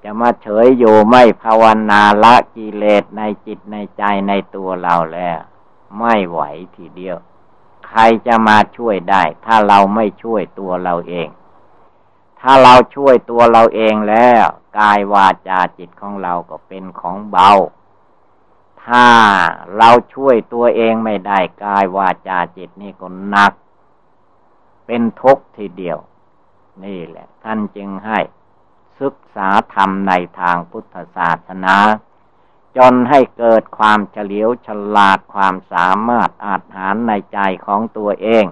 จะมาเฉยอยู่ไม่ภาวนาละกิเลสในจิตในใจในตัวเราแล้ว ไม่ไหวทีเดียว ใครจะมาช่วยได้ ถ้าเราไม่ช่วยตัวเราเอง ถ้าเราช่วยตัวเราเองแล้วกายวาจาจิตของเราก็เป็นของเบา ถ้าเราช่วยตัวเองไม่ได้กายวาจาจิตนี่ก็หนัก เป็นทุกข์ทีเดียว นี่แหละ ท่านจึงให้ ศึกษาธรรมในทางพุทธศาสนา จนให้เกิดความเฉลียวฉลาดความสามารถอาจหารในใจของตัวเอง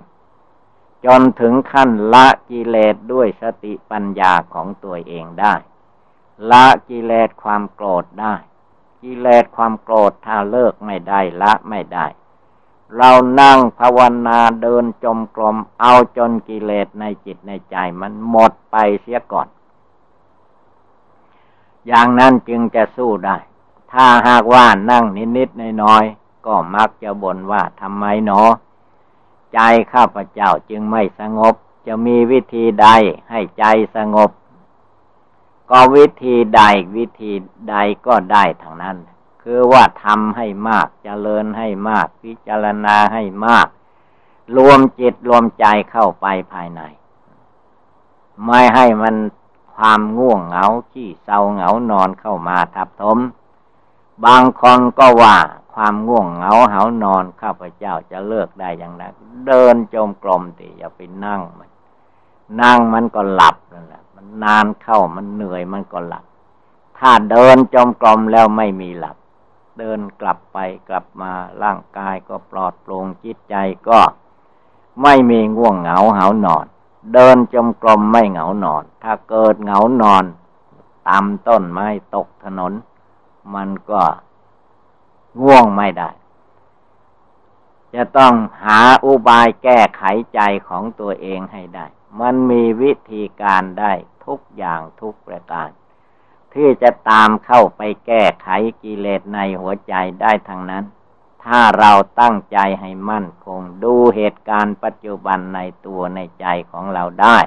จนถึงขั้นละกิเลสด้วยสติปัญญาของตัวเองได้ ละกิเลสความโกรธได้ กิเลสความโกรธถ้าเลิกไม่ได้ละไม่ได้เรานั่งภาวนาเดินจมกรมเอาจนกิเลสในจิตในใจมันหมดไปเสียก่อน อย่างนั้นจึงจะสู้ได้ ถ้าหากว่านั่งนิดๆน้อยๆก็มักจะบ่นว่าทำไมหนอ ใจข้าพเจ้าจึงไม่สงบ จะมีวิธีใดให้ใจสงบ ก็วิธีใดวิธีใดก็ได้ทางนั้น คือว่าทำให้มากจเจริญให้มาก พิจารณาให้มาก รวมจิตรวมใจเข้าไปภายใน ไม่ให้มัน ความง่วงเหงาขี้เศร้าเหงานอนเข้ามาทับถม บางคนก็ว่าความง่วงเหงาเหานอนข้าพเจ้าจะเลิกได้อย่างไรเดินจมกลมติอย่าไปนั่งมัน นั่งมันก็หลับนั่นแหละ มันนานเข้ามันเหนื่อยมันก็หลับ ถ้าเดินจมกลมแล้วไม่มีหลับ เดินกลับไปกลับมาร่างกายก็ปลอดโปร่งจิตใจก็ไม่มีง่วงเหงาเหานอน เดินจมกลมไม่เหงานอน ถ้าเกิดเหงานอน ตามต้นไม้ตกถนน มันก็ง่วงไม่ได้ จะต้องหาอุบายแก้ไขใจของตัวเองให้ได้ มันมีวิธีการได้ทุกอย่างทุกประการ ที่จะตามเข้าไปแก้ไขกิเลสในหัวใจได้ทั้งนั้น ถ้าเราตั้งใจให้มั่นคง ดูเหตุการณ์ปัจจุบันในตัวในใจของเราได้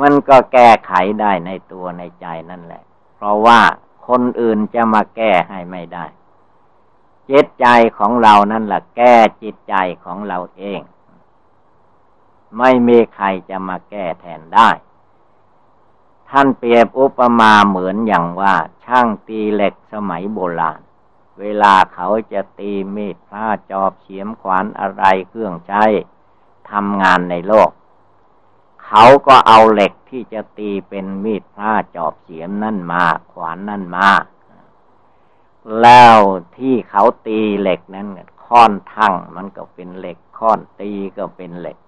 มันก็แก้ไขได้ในตัวในใจนั่นแหละ เพราะว่าคนอื่นจะมาแก้ให้ไม่ได้ จิตใจของเรานั่นแหละแก้จิตใจของเราเอง ไม่มีใครจะมาแก้แทนได้ ท่านเปรียบอุปมาเหมือนอย่างว่า ช่างตีเหล็กสมัยโบราณ เวลาเขาจะตีมีดผ้าจอบเฉียมขวานอะไรเครื่องใช้ทำงานในโลก เขาก็เอาเหล็กที่จะตีเป็นมีดผ้าจอบเสียมนั่นมา ขวานนั่นมา แล้วที่เขาตีเหล็กนั้นค้อนทั้งมันก็เป็นเหล็กค้อนตีก็เป็นเหล็ก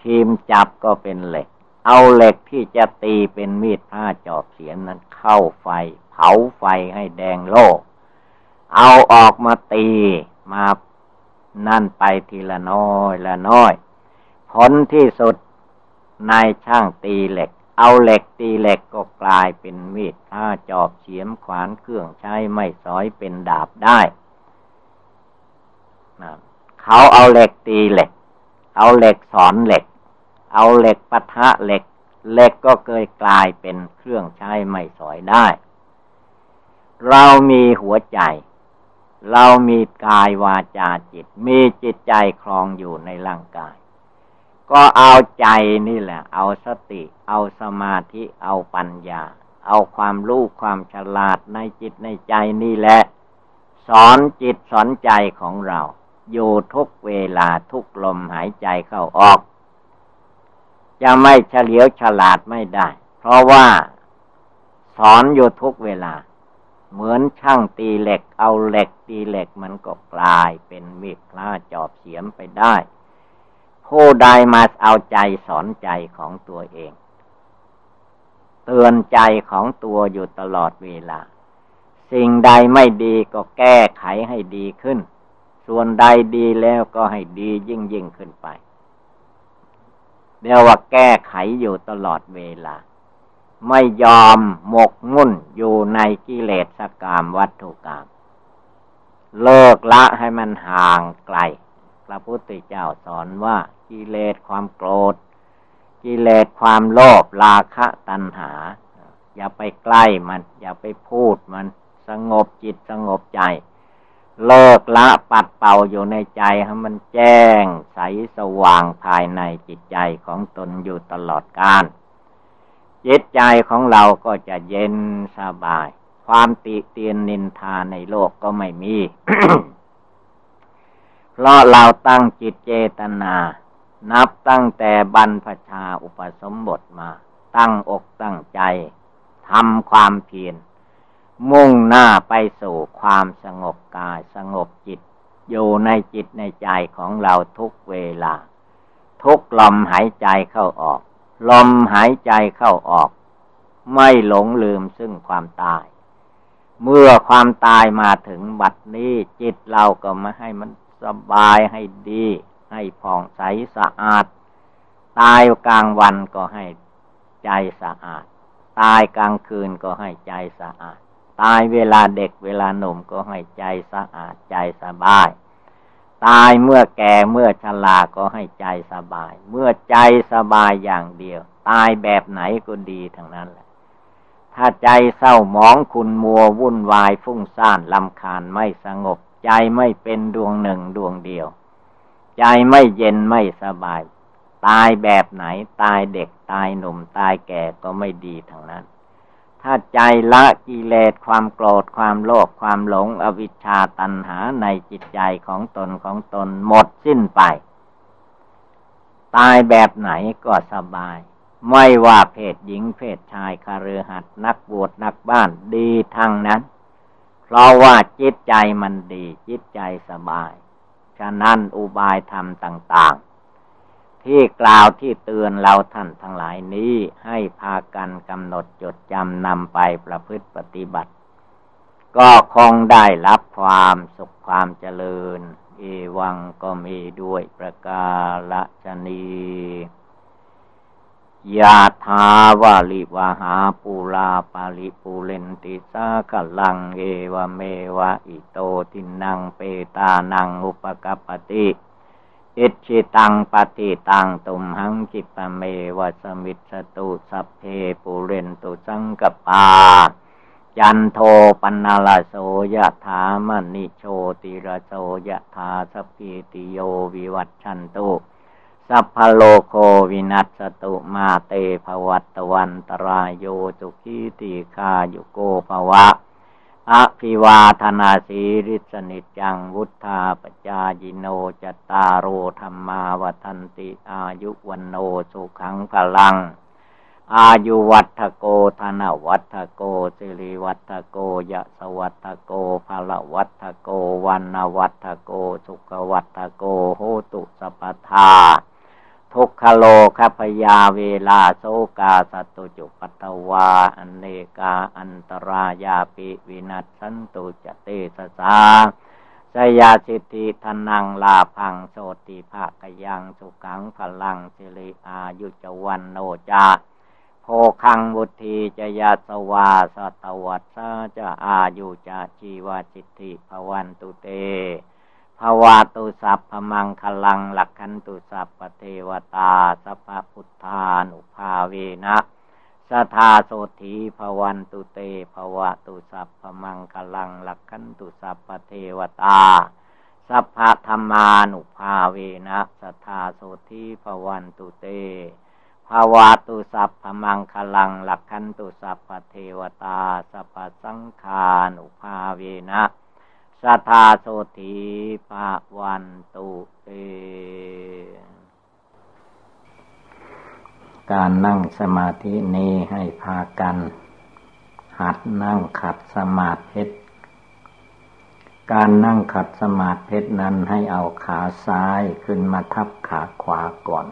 คีมจับก็เป็นเหล็ก เอาเหล็กที่จะตีเป็นมีดผ้าจอบเสียมนั้นเข้าไฟ เผาไฟให้แดงโลก เอาออกมาตีมานั่นไปทีละน้อยละน้อย ผลที่สุดนายช่างตีเหล็ก เอาเหล็กตีเหล็กก็กลายเป็นมีดถ้าจอบเฉียมขวานเครื่องใช้ไม่สอยเป็นดาบได้เขาเอาเหล็กตีเหล็ก เอาเหล็กสอนเหล็ก เอาเหล็กปะทะเหล็ก เหล็กก็เคยกลายเป็นเครื่องใช้ไม่สอยได้ เรามีหัวใจ เรามีกายวาจาจิต มีจิตใจครองอยู่ในร่างกาย ก็เอาใจนี่แหละ เอาสติ เอาสมาธิ เอาปัญญา เอาความรู้ความฉลาดในจิตในใจนี่แหละ สอนจิตสอนใจของเรา อยู่ทุกเวลาทุกลมหายใจเข้าออก จะไม่เฉลียวฉลาดไม่ได้ เพราะว่าสอนอยู่ทุกเวลา เหมือนช่างตีเหล็ก เอาเหล็กตีเหล็กมันก็กลายเป็นมีดพระจอบเสียมไปได้ ผู้ใดมาเอาใจสอนใจของตัวเอง เตือนใจของตัวอยู่ตลอดเวลา สิ่งใดไม่ดีก็แก้ไขให้ดีขึ้น ส่วนใดดีแล้วก็ให้ดียิ่งยิ่งขึ้นไปเรียกว่าแก้ไขอยู่ตลอดเวลา ไม่ยอมหมกมุ่นอยู่ในกิเลสกามวัตถุกรรมเลิกละให้มันห่างไกล พระพุทธเจ้าสอนว่ากิเลสความโกรธ กิเลสความโลภราคะตัณหา อย่าไปใกล้มัน อย่าไปพูดมันสงบจิตสงบใจ เลิกละปัดเป่าอยู่ในใจให้มันแจ้งใสสว่างภายในจิตใจของตนอยู่ตลอดกาล จิตใจของเราก็จะเย็นสบาย ความติเตียนนินทาในโลกก็ไม่มี เพราะเราตั้งจิตเจตนา นับตั้งแต่บรรพชาอุปสมบทมา ตั้งอกตั้งใจทำความเพียรมุ่งหน้าไปสู่ความสงบกายสงบจิต อยู่ในจิตในใจของเราทุกเวลา ทุกลมหายใจเข้าออก ลมหายใจเข้าออก ไม่หลงลืมซึ่งความตาย เมื่อความตายมาถึงบัดนี้จิตเราก็มาให้มันสบายให้ดี ให้ผ่องใสสะอาด ตายกลางวันก็ให้ใจสะอาด ตายกลางคืนก็ให้ใจสะอาด ตายเวลาเด็กเวลาหนุ่มก็ให้ใจสะอาดใจสบาย ตายเมื่อแก่เมื่อชราก็ให้ใจสบาย เมื่อใจสบายอย่างเดียว ตายแบบไหนก็ดีทั้งนั้นแหละ ถ้าใจเศร้าหมองคุณมัววุ่นวายฟุ้งซ่านลำคาญไม่สงบ ใจไม่เป็นดวงหนึ่งดวงเดียว ใจไม่เย็นไม่สบาย ตายแบบไหน ตายเด็กตายหนุ่มตายแก่ก็ไม่ดีทั้งนั้น ถ้าใจละกิเลสความโกรธความโลภความหลงอวิชชาตัณหาในจิตใจของตนของตนหมดสิ้นไป ตายแบบไหนก็สบาย ไม่ว่าเพศหญิงเพศชายคารือหัดนักบวชนักบ้านดีทั้งนั้น เพราะว่าจิตใจมันดี จิตใจสบาย ฉะนั้นอุบายธรรมต่าง ๆ ที่กล่าวที่เตือนเราท่านทั้งหลายนี้ให้พากันกำหนดจดจำนำไปประพฤติปฏิบัติ ก็คงได้รับความสุขความเจริญ เอวังก็มีด้วยประกาศนียาทาวาลิวาหาปูลาปาลิปูเลนติสาขลัง เอวเมวะอิโตทินังเปตานังอุปกปติ อิชิตังปฏิตังตุมหังจิปเมวัสมิสตุสัพเพปุเรนตุสังกปาจันโทปนาลโสยะถามณิโชติระโสยะถาสพีติโยวิวัตชันตุสัพพโลโควินัสตุมาเตภวัตวันตรายโยจุกีติคาโยโกภวะ อภิวาธนาสีริสนิจังวุธาปจายิโนจตารโอธรรมาวทันติอายุวันโนสุขังพลัง อายุวัตโกธนวัตโกสิริวัตโกยะสวัตโกภละวัตโกวันวัตโกสุขวัตโกโหตุสปทา ทุกขโลคพยาเวลาโซกาสตุจุปัตวา อันเนกาอันตรายาปิวินัสสันตุจเตสสาสยาสิทธิทนังลาพังโสติภาคยังสุขังพลังสิริอายุจวันโนจาโพคังบุธีจยาสวาสตวัตสาจะอายุจะชีวาจิตติภวันตุเต ภวาตุสัพพมังคลังหลักขันตุสัพปเทวตาสัพพุทธานุภาเวนะสทาโสธีภวันตุเตภวะตุสัพพมังคลังหลักขันตุสัพปเทวตาสัพพธรรมานุภาเวนะสทาโสธีภวันตุเตภาวะตุสัพพมังคลังหลักขันตุสัพพเทวตาสัพพสังฆานุภาเวนะ สัทาโสธีภาวันตุเต การนั่งสมาธินี้ให้พากัน หัดนั่งขัดสมาธิการนั่งขัดสมาธินั้นให้เอาขาซ้ายขึ้นมาทับขาขวาก่อน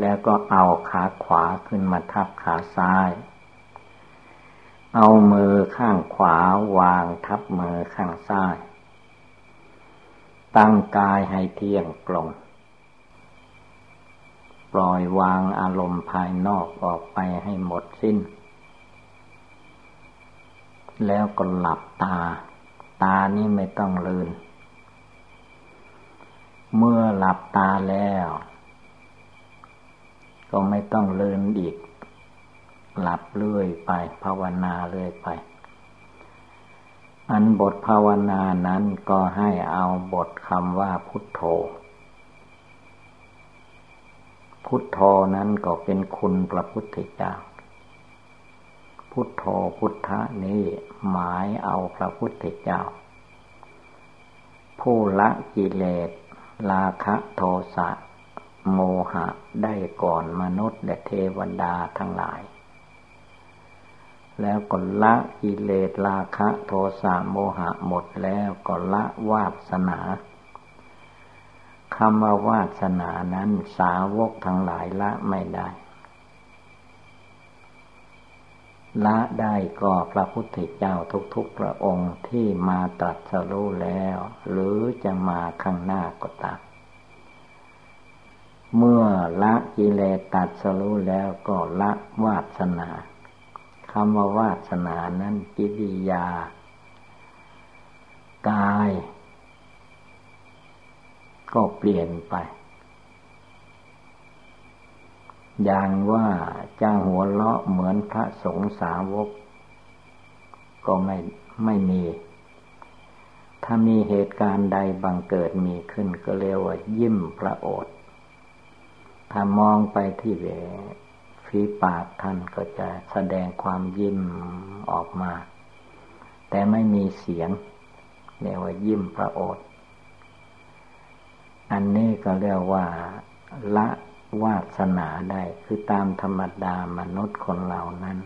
แล้วก็เอาขาขวาขึ้นมาทับขาซ้าย เอามือข้างขวาวางทับมือข้างซ้าย ตั้งกายให้เที่ยงตรงปล่อยวางอารมณ์ภายนอกออกไปให้หมดสิ้น แล้วก็หลับตา ตานี้ไม่ต้องลืน เมื่อหลับตาแล้ว ก็ไม่ต้องลืนอีก หลับเรื่อยไป ภาวนาเรื่อยไป อันบทภาวนานั้นก็ให้เอาบทคำว่าพุทโธ พุทโธนั้นก็เป็นคุณพระพุทธเจ้า พุทโธพุทธะนี้หมายเอาพระพุทธเจ้า ผู้ละกิเลสราคะโทสะโมหะได้ก่อนมนุษย์และเทวดาทั้งหลาย แล้วก็ละกิเลสราคะโทสะโมหะหมดแล้วก็ละวาสนาคำว่าวาสนานั้นสาวกทั้งหลายละไม่ได้ ละได้ก็พระพุทธเจ้าทุกๆพระองค์ที่มาตรัสรู้แล้ว หรือจะมาข้างหน้าก็ตามเมื่อละกิเลสตัดสรู้แล้วก็ละวาสนาำว่าวาสนานั้นกิริยา กาย ก็เปลี่ยนไป อย่างว่าจ้าหัวเลาะเหมือนพระสงฆ์สาวก ก็ไม่ไม่มี ถ้ามีเหตุการณ์ใดบังเกิดมีขึ้นก็เรียกว่ายิ้มพระโอษฐ์ถ้ามองไปที่เว ฝีปากท่านก็จะแสดงความยิ้มออกมา แต่ไม่มีเสียงเรียกว่ายิ้มพระโอษฐ์อันนี้ก็เรียกว่าละวาสนาได้คือตามธรรมดามนุษย์คนเหล่านั้น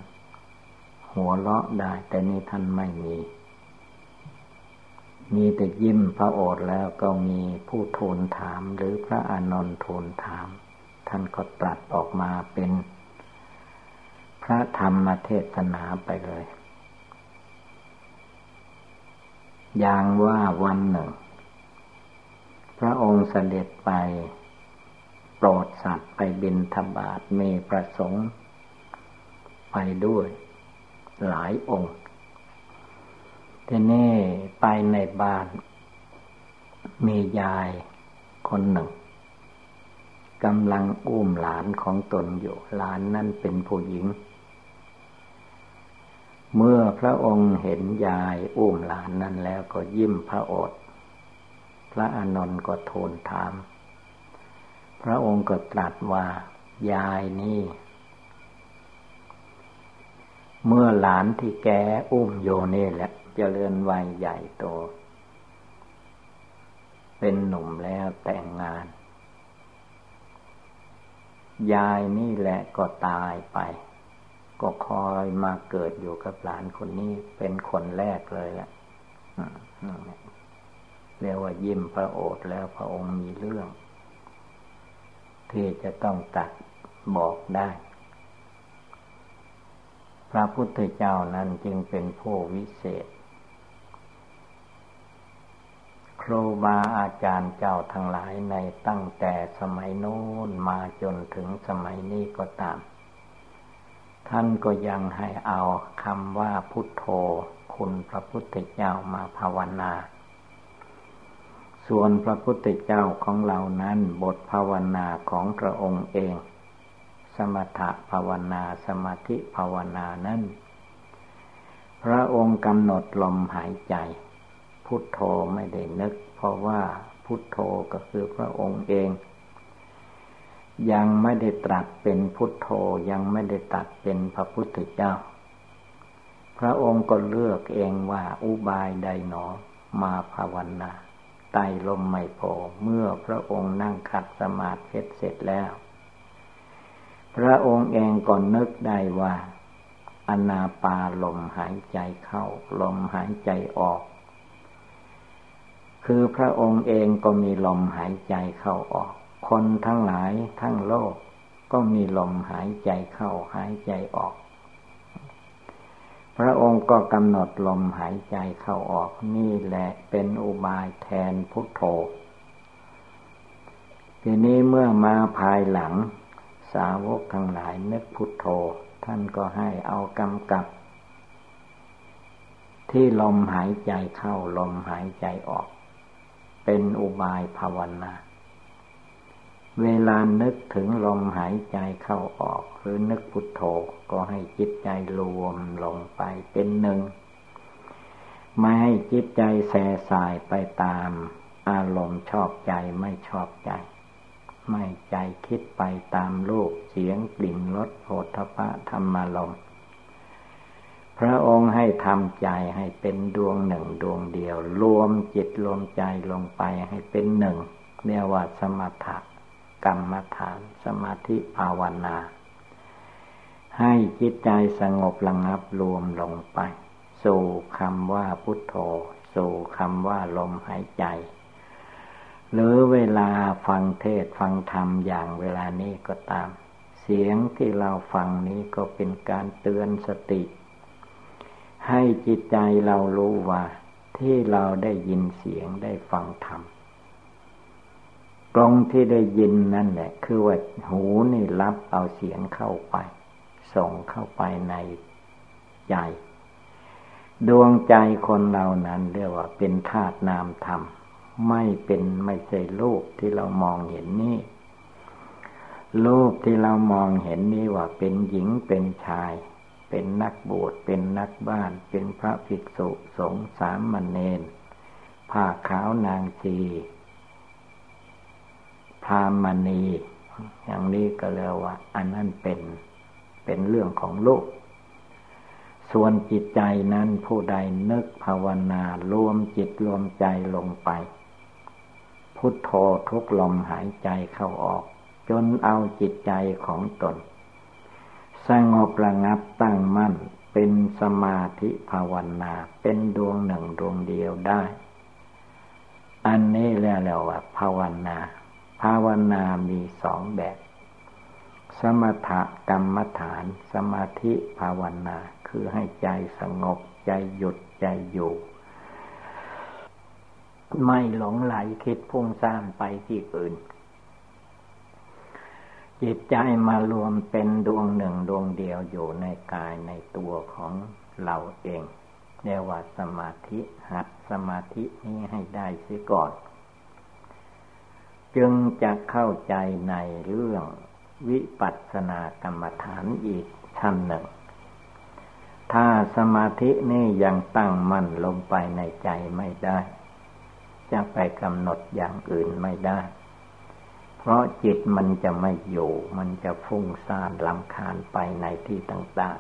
หัวเราะได้ แต่นี่ท่านไม่มี มีแต่ยิ้มพระโอษฐ์แล้วก็มีผู้ทูลถามหรือพระอานนท์ทูลถาม ท่านก็ตรัสออกมาเป็น พระธรรมเทศนาไปเลย อย่างว่าวันหนึ่ง พระองค์เสด็จไป โปรดสัตว์ไปบินธบาตมีประสงค์ ไปด้วย หลายองค์ทีนี้ไปในบ้าน มียายคนหนึ่งกำลังอุ้มหลานของตนอยู่ หลานนั่นเป็นผู้หญิง เมื่อพระองค์เห็นยายอุ้มหลานนั้นแล้วก็ยิ้มพระโอษฐ์พระอานนท์ก็ทูลถาม พระองค์ก็ตรัสว่า ยายนี่ เมื่อหลานที่แกอุ้มโยนี่แหละจะเจริญวัยใหญ่โต เป็นหนุ่มแล้วแต่งงาน ยายนี่แหละก็ตายไป ก็คอยมาเกิดอยู่กับหลานคนนี้เป็นคนแรกเลยแหละเรียกว่ายิ้มพระโอษฐ์แล้วพระองค์มีเรื่อง ที่จะต้องตัดบอกได้ พระพุทธเจ้านั้นจึงเป็นผู้วิเศษ ครูบาอาจารย์เจ้าทั้งหลายในตั้งแต่สมัยโน้นมาจนถึงสมัยนี้ก็ตาม ท่านก็ยังให้เอาคำว่าพุทโธ คุณพระพุทธเจ้ามาภาวนา ส่วนพระพุทธเจ้าของเรานั้นบทภาวนาของพระองค์เอง สมถะภาวนาสมาธิภาวนานั้นพระองค์กำหนดลมหายใจ พุทโธไม่ได้นึก เพราะว่าพุทโธก็คือพระองค์เอง ยังไม่ได้ตรัสเป็นพุทโธยังไม่ได้ตัดเป็นพระพุทธเจ้า พระองค์ก็เลือกเองว่าอุบายใดหนอมาภาวนาไต่ลมไม่พอเมื่อพระองค์นั่งขัดสมาธิเสร็จแล้ว พระองค์เองก็นึกได้ว่าอนาปาลมหายใจเข้า ลมหายใจออก คือพระองค์เองก็มีลมหายใจเข้าออก คนทั้งหลายทั้งโลก ก็มีลมหายใจเข้าหายใจออก พระองค์ก็กำหนดลมหายใจเข้าออกนี่แหละเป็นอุบายแทนพุทโธ ทีนี้เมื่อมาภายหลัง สาวกทั้งหลายนึกพุทโธ ท่านก็ให้เอากำกับที่ลมหายใจเข้าลมหายใจออก เป็นอุบายภาวนา เวลานึกถึงลมหายใจเข้าออก หรือนึกพุทโธก็ให้จิตใจรวมลงไปเป็นหนึ่ง ไม่ให้จิตใจแส่สายไปตาม อารมณ์ชอบใจไม่ชอบใจ ไม่ใจคิดไปตามรูปเสียงกลิ่นรสโผฏฐะธรรมารมพระองค์ให้ทำใจให้เป็นดวงหนึ่งดวงเดียว รวมจิตรวมใจลงไปให้เป็นหนึ่งเรียกว่าสมถะ กรรมฐานสมาธิภาวนา ให้จิตใจสงบระงับรวมลงไป สู่คำว่าพุทโธ สู่คำว่าลมหายใจ หรือเวลาฟังเทศฟังธรรมอย่างเวลานี้ก็ตาม เสียงที่เราฟังนี้ก็เป็นการเตือนสติ ให้จิตใจเรารู้ว่าที่เราได้ยินเสียงได้ฟังธรรม ตรงที่ได้ยินนั่นแหละ คือว่าหูนี่รับเอาเสียงเข้าไป ส่งเข้าไปในใจ ดวงใจคนเรานั้นเรียกว่าเป็นธาตุนามธรรม ไม่เป็นไม่ใช่รูปที่เรามองเห็นนี่รูปที่เรามองเห็นนี่ว่าเป็นหญิงเป็นชาย เป็นนักบวชเป็นนักบ้าน เป็นพระภิกษุสงฆ์สามเณรผ้าขาวนางชี พามณี อย่างนี้ก็เรียกว่า อันนั้นเป็นเป็นเรื่องของโลก ส่วนจิตใจนั้นผู้ใดนึกภาวนารวมจิตรวมใจลงไป พุทโธทุกลมหายใจเข้าออก จนเอาจิตใจของตน สงบระงับตั้งมั่นเป็นสมาธิภาวนาเป็นดวงหนึ่งดวงเดียวได้ อันนี้เรียกว่าภาวนา ภาวนามีสองแบบ สมถกรรมฐาน สมาธิภาวนา คือให้ใจสงบ ใจหยุด ใจอยู่ ไม่หลงไหลคิดพุ่งสร้างไปที่อื่น จิตใจมารวมเป็นดวงหนึ่งดวงเดียวอยู่ในกายในตัวของเราเองเรียกว่าสมาธิหัดสมาธินี้ให้ได้เสียก่อน จึงจะเข้าใจในเรื่องวิปัสสนากรรมฐานอีกชั้นหนึ่ง ถ้าสมาธินี่ยังตั้งมั่นลงไปในใจไม่ได้ จะไปกำหนดอย่างอื่นไม่ได้ เพราะจิตมันจะไม่อยู่ มันจะฟุ้งซ่านลำคาญไปในที่ต่าง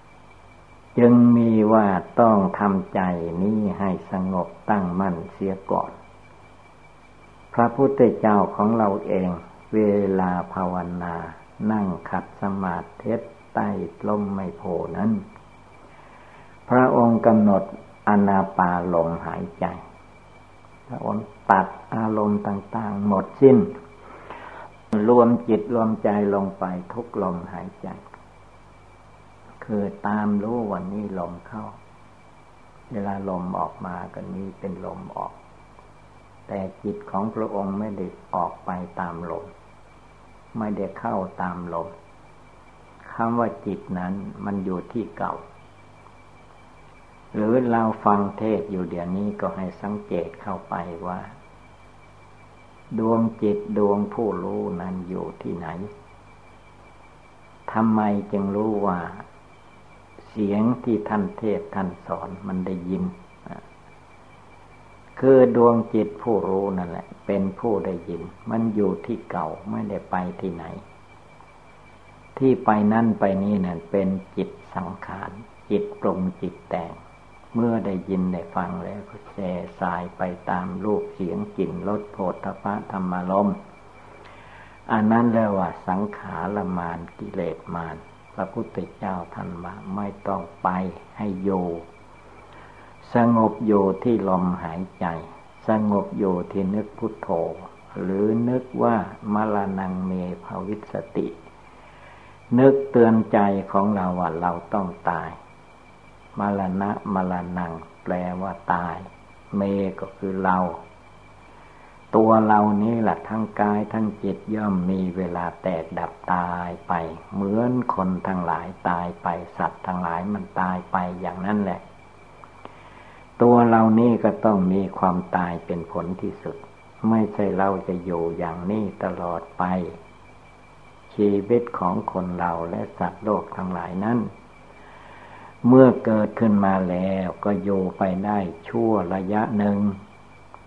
ๆ จึงมีว่าต้องทำใจนี้ให้สงบตั้งมั่นเสียก่อน พระพุทธเจ้าของเราเอง เวลาภาวนา นั่งขัดสมาธิใต้ลมไม่โพนั้น พระองค์กำหนดอนาปาลมหายใจ พระองค์ตัดอารมณ์ต่าง ๆ หมดสิ้น รวมจิตรวมใจลงไปทุกลมหายใจ คือตามรู้วันนี้ลมเข้า เวลาลมออกมาก็นี้เป็นลมออก แต่จิตของพระองค์ไม่ได้ออกไปตามลม ไม่ได้เข้าตามลมคำว่าจิตนั้นมันอยู่ที่เก่า หรือเราฟังเทศอยู่เดี๋ยวนี้ก็ให้สังเกตเข้าไปว่า ดวงจิตดวงผู้รู้นั้นอยู่ที่ไหนทำไมจึงรู้ว่า เสียงที่ท่านเทศท่านสอนมันได้ยิน คือดวงจิตผู้รู้นั่นแหละ เป็นผู้ได้ยิน มันอยู่ที่เก่าไม่ได้ไปที่ไหน ที่ไปนั่นไปนี่นั่นเป็นจิตสังขาร จิตปรุงจิตแต่ง เมื่อได้ยินได้ฟังแล้วก็แช่สายไปตามรูปเสียงกลิ่นรสโผฏฐพะธรรมลมอันนั้นแล้วว่าสังขารมานกิเลสมานพระพุทธเจ้าท่านว่าไม่ต้องไปให้โย สงบโยที่ลมหายใจ สงบโยที่นึกพุทโธ หรือนึกว่ามรณงเมภวิสติ นึกเตือนใจของเราว่าเราต้องตาย มรณะมรณงแปลว่าตาย เมก็คือเรา ตัวเรานี้แหละทั้งกายทั้งจิตย่อมมีเวลาแตกดับตายไป เหมือนคนทั้งหลายตายไปสัตว์ทั้งหลายมันตายไปอย่างนั้นแหละ ตัวเรานี้ก็ต้องมีความตายเป็นผลที่สุด ไม่ใช่เราจะอยู่อย่างนี้ตลอดไป ชีวิตของคนเราและสัตว์โลกทั้งหลายนั้น เมื่อเกิดขึ้นมาแล้วก็อยู่ไปได้ชั่วระยะหนึ่ง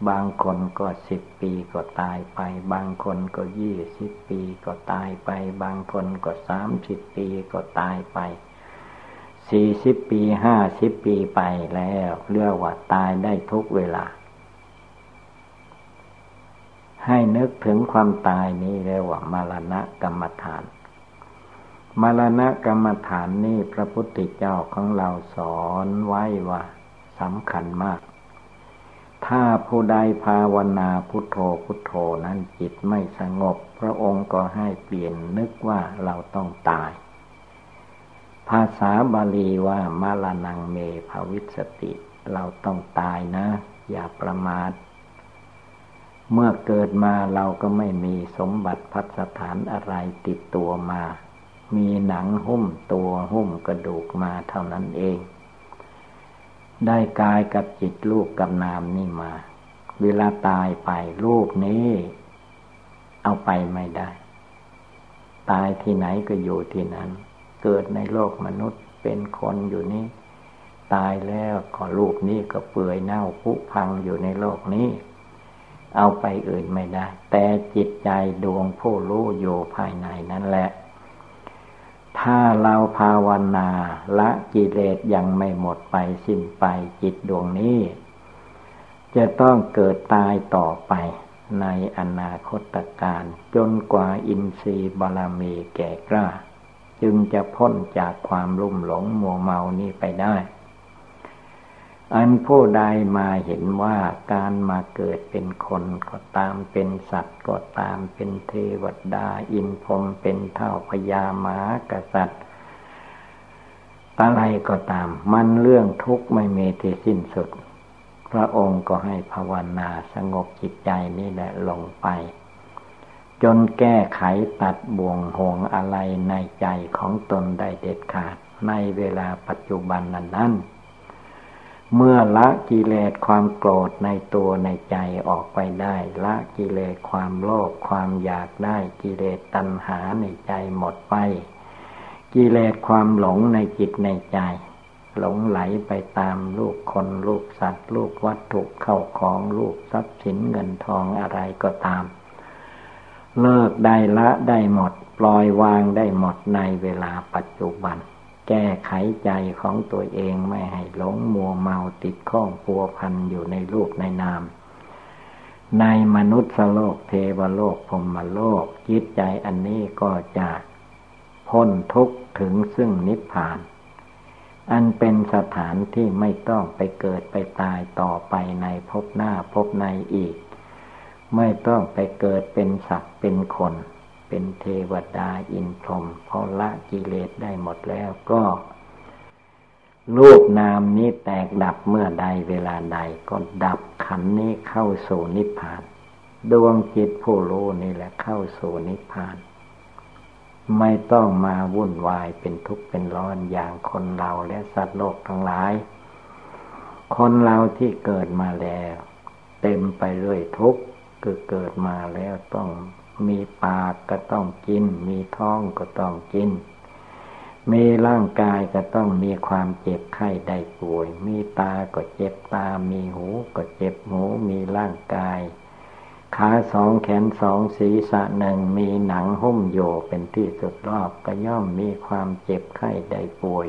บางคนก็สิบปีก็ตายไป บางคนก็ยี่สิบปีก็ตายไป บางคนก็สามสิบปีก็ตายไป สี่สิบปีห้าสิบปีไปแล้วเรียกว่าตายได้ทุกเวลา ให้นึกถึงความตายนี้เรียกว่ามรณะกรรมฐานมรณะกรรมฐานนี่พระพุทธเจ้าของเราสอนไว้ว่าสำคัญมาก ถ้าผู้ใดภาวนาพุทโธพุทโธนั้นจิตไม่สงบ พระองค์ก็ให้เปลี่ยนนึกว่าเราต้องตาย ภาษาบาลีว่ามาลานังเมภวิสติ เราต้องตายนะ อย่าประมาท เมื่อเกิดมาเราก็ไม่มีสมบัติพัสถานอะไรติดตัวมา มีหนังหุ้มตัวหุ้มกระดูกมาเท่านั้นเอง ได้กายกับจิตรูปกับนามนี่มา เวลาตายไปรูปนี้ เอาไปไม่ได้ ตายที่ไหนก็อยู่ที่นั้น เกิดในโลกมนุษย์เป็นคนอยู่นี่ตายแล้วก็รูปนี้ก็เปื่อยเน่าผุพังอยู่ในโลกนี้ เอาไปอื่นไม่ได้ แต่จิตใจดวงผู้รู้อยู่ภายในนั่นแหละ ถ้าเราภาวนาละกิเลสยังไม่หมดไปสิ้นไปจิตดวงนี้ จะต้องเกิดตายต่อไปในอนาคตการจนกว่าอินทรีย์บารมีแก่กล้า จึงจะพ้นจากความลุ่มหลงมัวเมานี้ไปได้ อันผู้ใดมาเห็นว่าการมาเกิดเป็นคนก็ตามเป็นสัตว์ก็ตามเป็นเทวดาอินพรมเป็นเท่าพญาม้ากษัตริย์อะไรก็ตาม มันเรื่องทุกข์ไม่มีที่สิ้นสุด พระองค์ก็ให้ภาวนาสงบจิตใจนี่แหละลงไป จนแก้ไขตัดบ่วงห่วงอะไรในใจของตนได้เด็ดขาดในเวลาปัจจุบันนั้นนั้นเมื่อละกิเลสความโกรธในตัวในใจออกไปได้ ละกิเลสความโลภความอยากได้กิเลสตัณหาในใจหมดไป กิเลสความหลงในจิตในใจ หลงไหลไปตามลูกคนลูกสัตว์ลูกวัตถุเข้าของลูกทรัพย์สินเงินทองอะไรก็ตาม เลิกได้ละได้หมด ปล่อยวางได้หมดในเวลาปัจจุบัน แก้ไขใจของตัวเองไม่ให้หลงมัวเมาติดข้องพัวพันอยู่ในรูปในนาม ในมนุษย์โลกเทวโลกพรมโลกจิตใจอันนี้ก็จะพ้นทุกข์ถึงซึ่งนิพพาน อันเป็นสถานที่ไม่ต้องไปเกิดไปตายต่อไปในภพหน้าภพในอีก ไม่ต้องไปเกิดเป็นสัตว์เป็นคน เป็นเทวดาอินพรหมพอละกิเลสได้หมดแล้วก็รูปนามนี้แตกดับเมื่อใดเวลาใดก็ดับขันนี้เข้าสู่นิพพาน ดวงจิตผู้รู้นี่แหละเข้าสู่นิพพาน ไม่ต้องมาวุ่นวายเป็นทุกข์เป็นร้อนอย่างคนเราและสัตว์โลกทั้งหลาย คนเราที่เกิดมาแล้ว เต็มไปด้วยทุกข์ คือเกิดมาแล้วต้องมีปากก็ต้องกิน มีท้องก็ต้องกิน มีร่างกายก็ต้องมีความเจ็บไข้ได้ป่วย มีตาก็เจ็บตา มีหูก็เจ็บหู มีร่างกาย ขาสองแขนสองศีรษะหนึ่งมีหนังหุ้มโยเป็นที่สุดรอบก็ย่อมมีความเจ็บไข้ได้ป่วย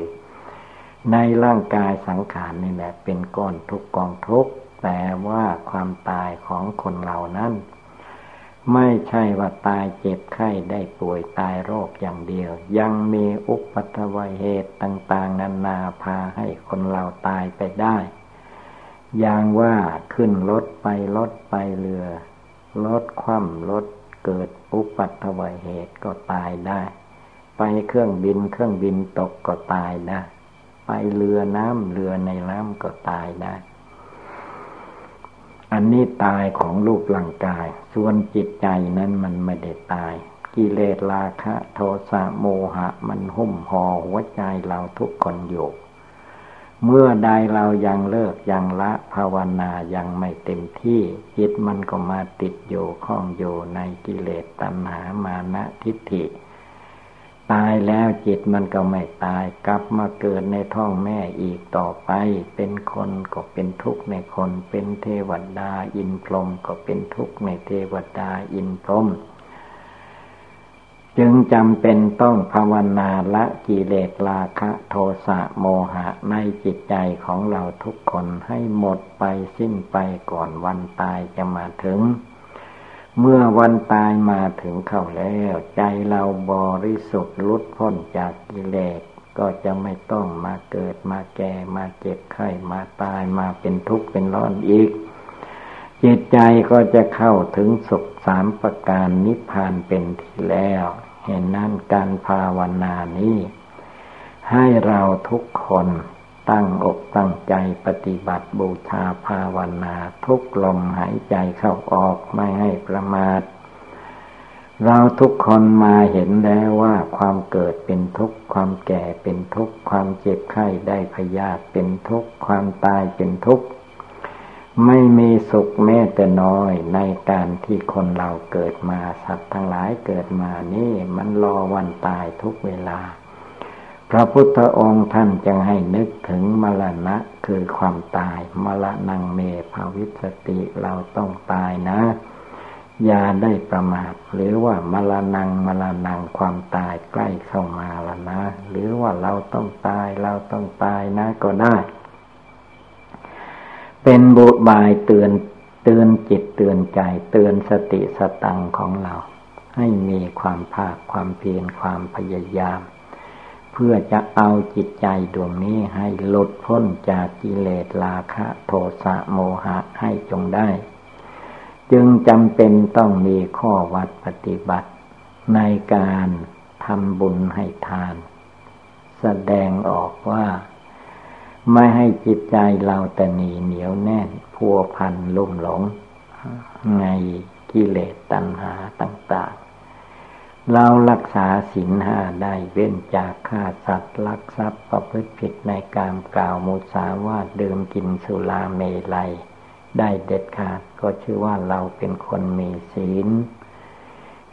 ในร่างกายสังขารนี่แหละเป็นก้อนทุกกองทุก แต่ว่าความตายของคนเหล่านั้นไม่ใช่ว่าตายเจ็บไข้ได้ป่วยตายโรคอย่างเดียว ยังมีอุปัตวัยเหตุต่าง ๆ นานาพาให้คนเราตายไปได้ อย่างว่าขึ้นรถไปรถไปเรือรถคว่ำรถเกิดอุปัตวัยเหตุก็ตายได้ ไปเครื่องบินเครื่องบินตกก็ตายได้ ไปเรือน้ำเรือในน้ำก็ตายได้ อันนี้ตายของรูปร่างกาย ส่วนจิตใจนั้นมันไม่ได้ตาย กิเลสราคะ โทสะโมหะ มันหุ้มห่อหัวใจเราทุกคนอยู่ เมื่อใดเรายังเลิกยังละภาวนายังไม่เต็มที่ จิตมันก็มาติดอยู่ข้องอยู่ในกิเลสตัณหามานะทิฏฐิ ตายแล้วจิตมันก็ไม่ตาย กลับมาเกิดในท้องแม่อีกต่อไป เป็นคนก็เป็นทุกข์ในคน เป็นเทวดาอินพรหมก็เป็นทุกข์ในเทวดาอินพรหมจึงจำเป็นต้องภาวนาละกิเลสราคะโทสะโมหะในจิตใจของเราทุกคนให้หมดไปสิ้นไปก่อนวันตายจะมาถึง เมื่อวันตายมาถึงเข้าแล้ว ใจเราบริสุทธิ์ลุดพ้นจากกิเลสก็จะไม่ต้องมาเกิดมาแก่มาเจ็บไข้มาตายมาเป็นทุกข์เป็นร้อนอีก จิตใจก็จะเข้าถึงสุขสามประการนิพพานเป็นที่แล้ว เห็นนั้นการภาวนานี้ ให้เราทุกคน ตั้งอกตั้งใจปฏิบัติบูชาภาวนาทุกลมหายใจเข้าออกไม่ให้ประมาท เราทุกคนมาเห็นแล้วว่าความเกิดเป็นทุกข์ ความแก่เป็นทุกข์ ความเจ็บไข้ได้พยาธิเป็นทุกข์ ความตายเป็นทุกข์ ไม่มีสุขแม้แต่น้อยในการที่คนเราเกิดมาสัตว์ทั้งหลายเกิดมานี่มันรอวันตายทุกเวลา พระพุทธองค์ท่านจึงให้นึกถึงมรณะคือความตาย มรณงเมภาวิสติเราต้องตายนะอย่าได้ประมาทหรือว่ามรณงมรณงความตายใกล้เข้ามาแล้วนะ หรือว่าเราต้องตายเราต้องตายนะก็ได้ เป็นบุบายเตือนเตือนจิตเตือนใจเตือนสติสตังของเรา ให้มีความภาคความเพียรความพยายาม พื่อจะเอาจิตใจดวงนี้ให้หลุดพ้นจากกิเลสราคะโทสะโมหะให้จงได้ จึงจำเป็นต้องมีข้อวัดปฏิบัติ ในการทำบุญให้ทาน แสดงออกว่าไม่ให้จิตใจเราแต่หนีเหนียวแน่นพัวพันลุ่มหลง ในกิเลสตัณหาต่าง เรารักษาศีลห้าได้เว้นจากฆ่าสัตว์ลักทรัพย์ประพฤติผิดในการกล่าวมุสาวาทดื่มกินสุราเมลัย ได้เด็ดขาดก็ชื่อว่าเราเป็นคนมีศีล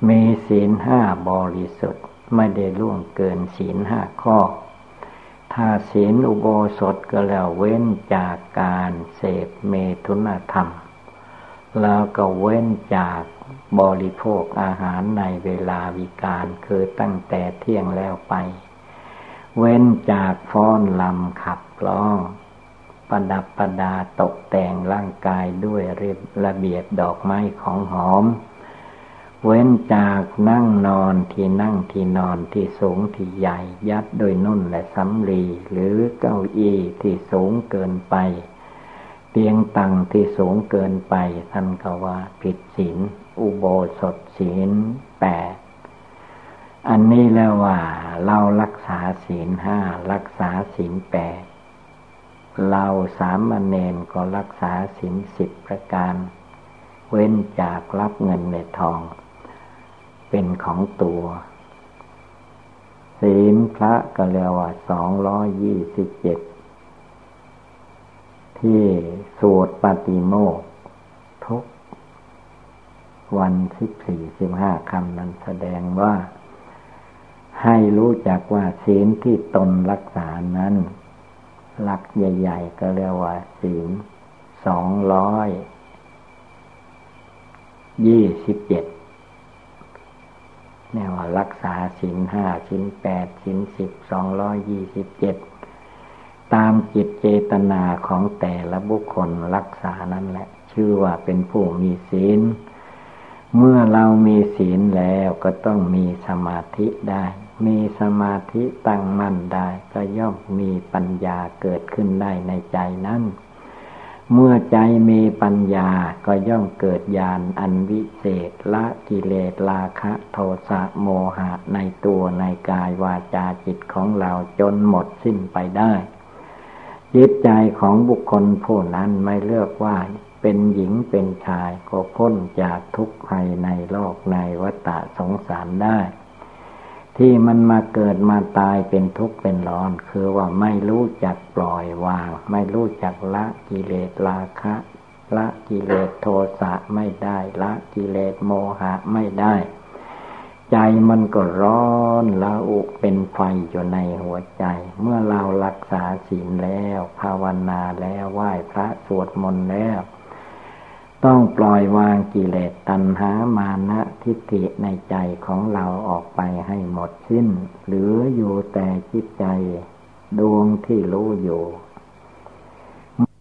มีศีลห้าบริสุทธิ์ไม่ได้ล่วงเกินศีลห้าข้อ ถ้าศีลอุโบสถก็แล้วเว้นจากการเสพเมตุนธรรม แล้วก็เว้นจาก บริโภคอาหารในเวลาวิการคือตั้งแต่เที่ยงแล้วไป เว้นจากฟ้อนลำขับร้อง ประดับประดาตกแต่งร่างกายด้วยเระเบียบดอกไม้ของหอม เว้นจากนั่งนอนที่นั่งที่นอนที่สูงที่ใหญ่ ยัดโดยนุ่นและสำลี หรือเก้าอี้ที่สูงเกินไป เตียงตังที่สูงเกินไปท่านก็ว่าผิดศีล อุโบสถศีลแปดอันนี้แล้วว่าเรารักษาศีลห้ารักษาศีลแปดเราสามเณรก็รักษาศีลสิบประการ เว้นจากรับเงินในทอง เป็นของตัว ศีลพระก็เรียกว่าสองร้อยยี่สิบเจ็ดที่สวดปฏิโมก วันสิบสี่สิบห้าคำนั้นแสดงว่า ให้รู้จักว่าศีลที่ตนรักษานั้น หลักใหญ่ ๆ ก็เรียกว่าศีลสองร้อยยี่สิบเจ็ดเนี่ยว่ารักษาศีลห้าศีลแปดศีลสิบสองร้อยยี่สิบเจ็ดตามจิตเจตนาของแต่ละบุคคลรักษานั้นแหละ ชื่อว่าเป็นผู้มีศีล เมื่อเรามีศีลแล้วก็ต้องมีสมาธิได้ มีสมาธิตั้งมั่นได้ ก็ย่อมมีปัญญาเกิดขึ้นได้ในใจนั้น เมื่อใจมีปัญญาก็ย่อมเกิดญาณอันวิเศษละกิเลสราคะโทสะโมหะในตัวในกายวาจาจิตของเราจนหมดสิ้นไปได้จิตใจของบุคคลผู้นั้นไม่เลือกว่า เป็นหญิงเป็นชายก็พ้นจากทุกข์ภัยในโลกในวัฏสงสารได้ ที่มันมาเกิดมาตายเป็นทุกข์เป็นร้อน คือว่าไม่รู้จักปล่อยวาง ไม่รู้จักละกิเลสราคะ ละกิเลสโทสะไม่ได้ ละกิเลสโมหะไม่ได้ ใจมันก็ร้อนละอุเป็นไฟอยู่ในหัวใจ เมื่อเรารักษาศีลแล้ว ภาวนาแล้วไหว้พระสวดมนต์แล้ว ต้องปล่อยวางกิเลสตัณหามานะทิฏฐิในใจของเราออกไปให้หมดสิ้น เหลืออยู่แต่จิตใจ ดวงที่รู้อยู่